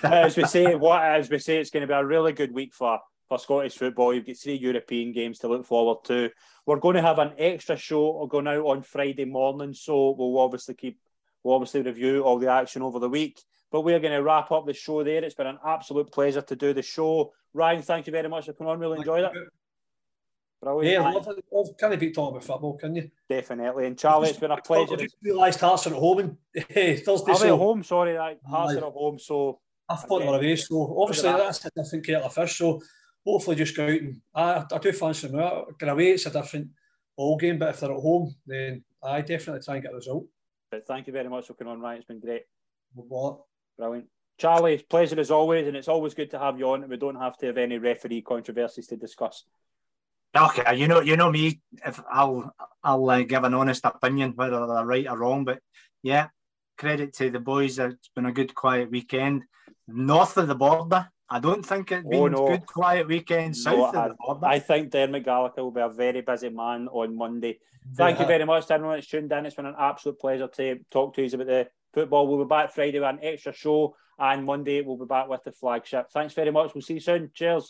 as we say, what as we say, it's going to be a really good week for for Scottish football. You've got three European games to look forward to. We're going to have an extra show going out on Friday morning, so we'll obviously keep we'll obviously review all the action over the week. But we're going to wrap up the show there. It's been an absolute pleasure to do the show. Ryan, thank you very much for coming on. Really enjoyed it. Brilliant. Yeah, love, love, can you beat talking about football, can you? Definitely. And Charlie, it's been a pleasure. I just realised Hearts are at home and eh, Thursday. Are so, at home? Sorry. Hearts are at home, so. I thought they were away, so obviously that's a different kettle of fish. So hopefully just go out and I, I do fancy them out. Going away, it's a different ball game, but if they're at home, then I definitely try and get a result. But thank you very much for coming on, Ryan. It's been great. What? Brilliant. Charlie, pleasure as always, and it's always good to have you on, and we don't have to have any referee controversies to discuss. Okay, you know, you know me. If I'll, I'll uh, give an honest opinion whether they're right or wrong. But yeah, credit to the boys. It's been a good, quiet weekend. North of the border, I don't think it's been oh, no. good quiet weekend south no, of the border. I think Dermot Gallagher will be a very busy man on Monday. Thank yeah. you very much everyone that's tuned in. It's been an absolute pleasure to talk to you about the football. We'll be back Friday with an extra show, and Monday we'll be back with the flagship. Thanks very much. We'll see you soon. Cheers.